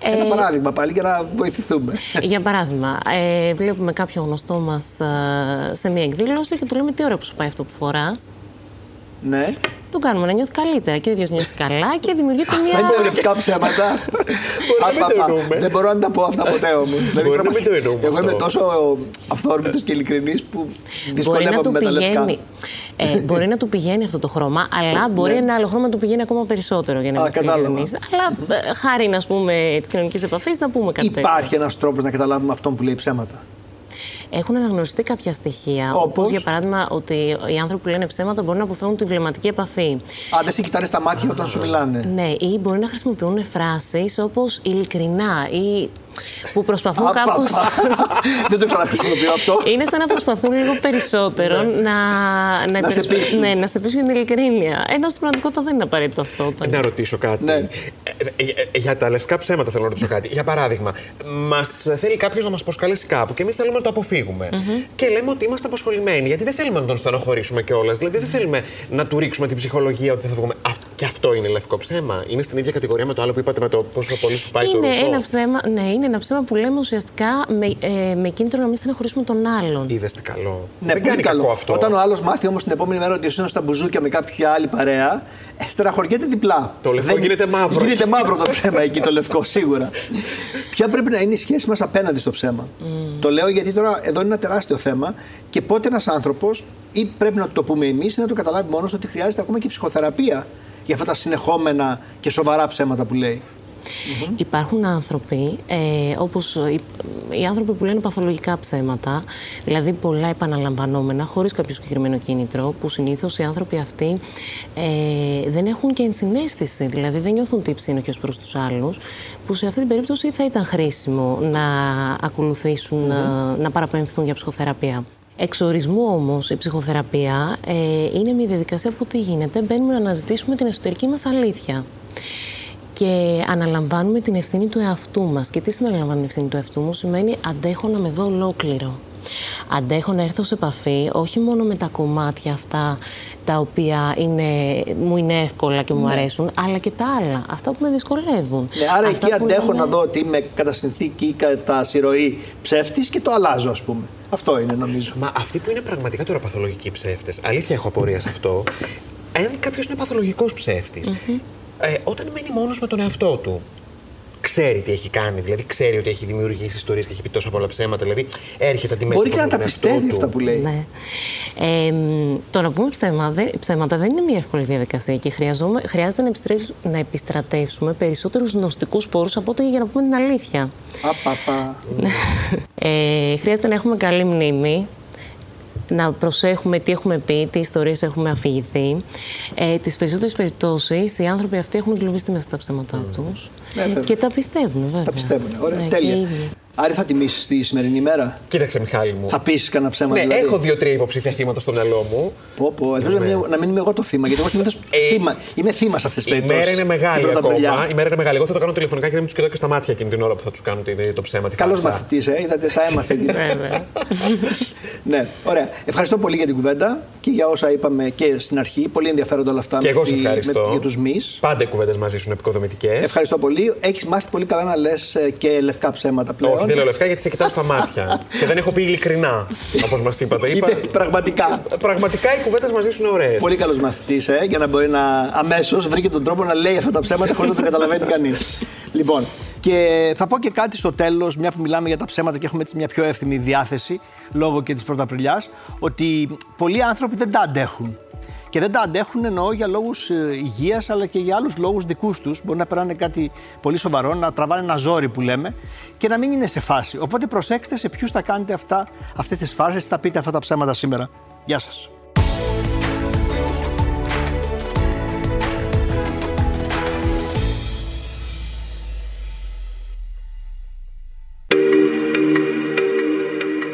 Speaker 1: Ένα
Speaker 5: Ε,
Speaker 1: παράδειγμα πάλι για να βοηθηθούμε.
Speaker 5: Για παράδειγμα, ε, βλέπουμε κάποιο γνωστό μας ε, σε μια εκδήλωση και του λέμε τι ώρα που σου πάει αυτό που φοράς.
Speaker 1: Ναι.
Speaker 5: Τον κάνουμε να νιώθει καλύτερα και ο ίδιος νιώθει καλά και δημιουργείται
Speaker 1: Αυτά είναι
Speaker 5: μια...
Speaker 1: λευκά ψέματα.
Speaker 2: να μην
Speaker 1: Α,
Speaker 2: το
Speaker 1: πα, πα.
Speaker 2: εννοούμε.
Speaker 1: Δεν μπορώ να τα πω αυτά ποτέ όμως.
Speaker 2: Μπορεί να μην το εννοούμε
Speaker 1: Εγώ είμαι
Speaker 2: αυτό.
Speaker 1: τόσο αυθόρμητος και ειλικρινής που
Speaker 5: Μπορεί να
Speaker 1: δυσκολεύομαι
Speaker 5: του
Speaker 1: με τα λευκά.
Speaker 5: πηγαίνει. Ε, μπορεί να του πηγαίνει αυτό το χρώμα, αλλά μπορεί ένα άλλο χρώμα να του πηγαίνει ακόμα περισσότερο για να
Speaker 1: Ναι. Α,
Speaker 5: είμαστε
Speaker 1: κατάλαβα.
Speaker 5: ειλικρινείς. Αλλά ε, χάρη, ας πούμε, τη κοινωνική επαφή, να πούμε κάτι τέτοιο.
Speaker 1: Υπάρχει ένας τρόπος να καταλάβουμε αυτόν που λέει ψέματα.
Speaker 5: Έχουν αναγνωριστεί κάποια στοιχεία.
Speaker 1: Όπως;
Speaker 5: Όπως; για παράδειγμα ότι οι άνθρωποι που λένε ψέματα μπορούν να αποφεύγουν τη βλεμματική επαφή.
Speaker 1: Α, δεν σε κοιτάνε στα μάτια όταν σου μιλάνε.
Speaker 5: Ναι, ή μπορεί να χρησιμοποιούν φράσεις όπως ειλικρινά ή που προσπαθούν
Speaker 1: Α, πα,
Speaker 5: κάπως...
Speaker 1: πα. Δεν το ξαναχρησιμοποιώ αυτό.
Speaker 5: Είναι σαν να προσπαθούν λίγο περισσότερο να, να,
Speaker 1: σε
Speaker 5: υπερασπι-
Speaker 1: πείσουν.
Speaker 5: Ναι, να σε πείσουν την ειλικρίνεια. Ενώ στην πραγματικότητα δεν είναι απαραίτητο αυτό. Όταν...
Speaker 2: Να ρωτήσω κάτι.
Speaker 1: Ναι.
Speaker 2: Ε, ε, ε, για τα λευκά ψέματα θέλω να ρωτήσω κάτι. Για παράδειγμα, μας θέλει κάποιος να μας προσκαλέσει κάπου και εμείς θέλουμε να το αποφύγουμε. Και λέμε ότι είμαστε απασχολημένοι. Γιατί δεν θέλουμε να τον στενοχωρήσουμε κιόλας. Δηλαδή δεν θέλουμε να του ρίξουμε την ψυχολογία ότι δεν θα βγούμε. Αυτ- και αυτό είναι λευκό ψέμα. Είναι στην ίδια κατηγορία με το άλλο που είπατε με το πόσο πολύ σου πάει
Speaker 5: Είναι
Speaker 2: το ρούχο.
Speaker 5: ένα, ψέμα, ναι, είναι ένα ψέμα που λέμε ουσιαστικά με, ε, με κίνητρο να μην στεναχωρήσουμε τον άλλον.
Speaker 2: Είδες τι καλό.
Speaker 1: Ναι,
Speaker 2: δεν
Speaker 1: πολύ
Speaker 2: κάνει
Speaker 1: καλό.
Speaker 2: κακό αυτό.
Speaker 1: Όταν ο άλλος μάθει όμως την επόμενη μέρα ότι εσύ στα μπουζούκια με κάποια άλλη παρέα, ε, στεναχωριέται διπλά.
Speaker 2: Το λευκό γίνεται μαύρο.
Speaker 1: Γίνεται μαύρο το ψέμα εκεί, το λευκό, σίγουρα. Ποια πρέπει να είναι η σχέση μας απέναντι στο ψέμα; Το λέω γιατί τώρα εδώ είναι ένα τεράστιο θέμα και πότε ένας άνθρωπος, ή πρέπει να το πούμε εμείς, ή να το καταλάβει μόνος ότι χρειάζεται ακόμα και ψυχοθεραπεία για αυτά τα συνεχόμενα και σοβαρά ψέματα που λέει.
Speaker 5: Υπάρχουν άνθρωποι, ε, όπως οι, οι άνθρωποι που λένε παθολογικά ψέματα, δηλαδή πολλά επαναλαμβανόμενα, χωρίς κάποιο συγκεκριμένο κίνητρο, που συνήθως οι άνθρωποι αυτοί ε, δεν έχουν και ενσυναίσθηση, δηλαδή δεν νιώθουν τύψη συνοχής προς τους άλλους, που σε αυτή την περίπτωση θα ήταν χρήσιμο να ακολουθήσουν, να, να παραπέμφθουν για ψυχοθεραπεία. Εξορισμού όμως η ψυχοθεραπεία ε, είναι μια διαδικασία που τι γίνεται, μπαίνουμε να αναζητήσουμε την εσωτερική μας αλήθεια και αναλαμβάνουμε την ευθύνη του εαυτού μας. Και τι σημαίνει αναλαμβάνω την ευθύνη του εαυτού μου, σημαίνει αντέχω να με δω ολόκληρο. Αντέχω να έρθω σε επαφή όχι μόνο με τα κομμάτια αυτά τα οποία είναι, μου είναι εύκολα και μου αρέσουν, αλλά και τα άλλα, αυτά που με δυσκολεύουν.
Speaker 1: Ναι, άρα
Speaker 5: Αυτά
Speaker 1: εκεί
Speaker 5: που
Speaker 1: αντέχω
Speaker 5: λέμε-
Speaker 1: να δω ότι είμαι κατά συνθήκη ή κατά συρροή ψεύτης και το αλλάζω, ας πούμε. Αυτό είναι νομίζω.
Speaker 2: Μα αυτοί που είναι πραγματικά τώρα παθολογικοί ψεύτες, αλήθεια έχω απορία σε αυτό. Αν κάποιος είναι παθολογικός ψεύτης, ε, όταν μένει μόνος με τον εαυτό του, ξέρει τι έχει κάνει, δηλαδή ξέρει ότι έχει δημιουργήσει ιστορίες και έχει πει τόσα πολλά ψέματα, δηλαδή έρχεται αντιμέτωπο
Speaker 1: Μπορεί και να
Speaker 2: με
Speaker 1: τα
Speaker 2: τον εαυτό
Speaker 1: πιστεύει
Speaker 2: του.
Speaker 1: αυτά που λέει.
Speaker 5: Ναι. Ε, μ, το να πούμε ψέμα, δε- ψέματα δεν είναι μια εύκολη διαδικασία και χρειαζόμε- χρειάζεται να, επιστρέψ- να επιστρατεύσουμε περισσότερους γνωστικούς πόρους από ό,τι για να πούμε την αλήθεια.
Speaker 1: Απαπα.
Speaker 5: Ε, χρειάζεται να έχουμε καλή μνήμη, να προσέχουμε τι έχουμε πει, τι ιστορίες έχουμε αφηγηθεί. Ε, τις περισσότερες περιπτώσεις οι άνθρωποι αυτοί έχουν εγκλωβιστεί μέσα στα ψέματά τους
Speaker 1: Ναι, βέβαια.
Speaker 5: και τα πιστεύουν βέβαια.
Speaker 1: Τα πιστεύουν. Ωραία,
Speaker 5: Ναι, και
Speaker 1: τέλεια.
Speaker 5: οι ίδιοι.
Speaker 1: Άρη, θα τιμήσεις τη σημερινή ημέρα;
Speaker 2: Κοίταξε, Μιχάλη μου.
Speaker 1: Θα πεις κανένα ψέμα
Speaker 2: ναι,
Speaker 1: δηλαδή;
Speaker 2: έχω δύο-τρία υποψήφια θύματα στο μυαλό μου.
Speaker 1: Πω, πω, ελπίζω να, μην, να μην είμαι εγώ το θύμα, γιατί εγώ συνήθως
Speaker 2: Ε,
Speaker 1: θύμα, είμαι θύμα σε αυτές τις
Speaker 2: Η
Speaker 1: περιπτώσεις.
Speaker 2: μέρα είναι μεγάλη ακόμα. Η μέρα είναι μεγάλη. Εγώ θα το κάνω τηλεφωνικά και δεν τους κοιτάω και στα μάτια εκείνη την ώρα που θα τους κάνω τη- το ψέμα. τη
Speaker 1: Καλός
Speaker 2: φάρσα.
Speaker 1: μαθητής, ε, είδατε, τα έμαθε. εκεί.
Speaker 5: Βέβαια.
Speaker 1: ναι, ωραία. Ευχαριστώ πολύ για την κουβέντα και για όσα είπαμε και στην αρχή. Πολύ ενδιαφέροντα όλα αυτά
Speaker 2: Και
Speaker 1: με
Speaker 2: εγώ σε
Speaker 1: τη-
Speaker 2: ευχαριστώ.
Speaker 1: με- για τους μης.
Speaker 2: Πάντα οι κουβέντες μαζί σου είναι επικοδομητικές.
Speaker 1: Ευχαριστώ πολύ. Έχεις μάθει πολύ καλά να λες και λευκά ψέματα πλέον.
Speaker 2: Όχι, δεν λέω λευκά γιατί σε κοιτάω στα μάτια. και δεν έχω πει ειλικρινά, όπως μας είπατε.
Speaker 1: Είπε πραγματικά.
Speaker 2: Πραγματικά οι κουβέντες μαζί σου είναι ωραίες.
Speaker 1: Πολύ καλός μαθητής, ε, για να μπορεί να αμέσως βρήκε τον τρόπο να λέει αυτά τα ψέματα χωρίς να το καταλαβαίνει κανείς. λοιπόν, και θα πω και κάτι στο τέλος, μια που μιλάμε για τα ψέματα και έχουμε έτσι μια πιο εύθυμη διάθεση λόγω και της Πρωταπριλιάς, ότι πολλοί άνθρωποι δεν τα αντέχουν. Και δεν τα αντέχουν εννοώ για λόγους υγείας, αλλά και για άλλους λόγους δικούς τους. Μπορεί να περάνε κάτι πολύ σοβαρό, να τραβάνε ένα ζόρι που λέμε και να μην είναι σε φάση. Οπότε προσέξτε σε ποιους θα κάνετε αυτές τις φάσεις, θα πείτε αυτά τα ψέματα σήμερα. Γεια σας.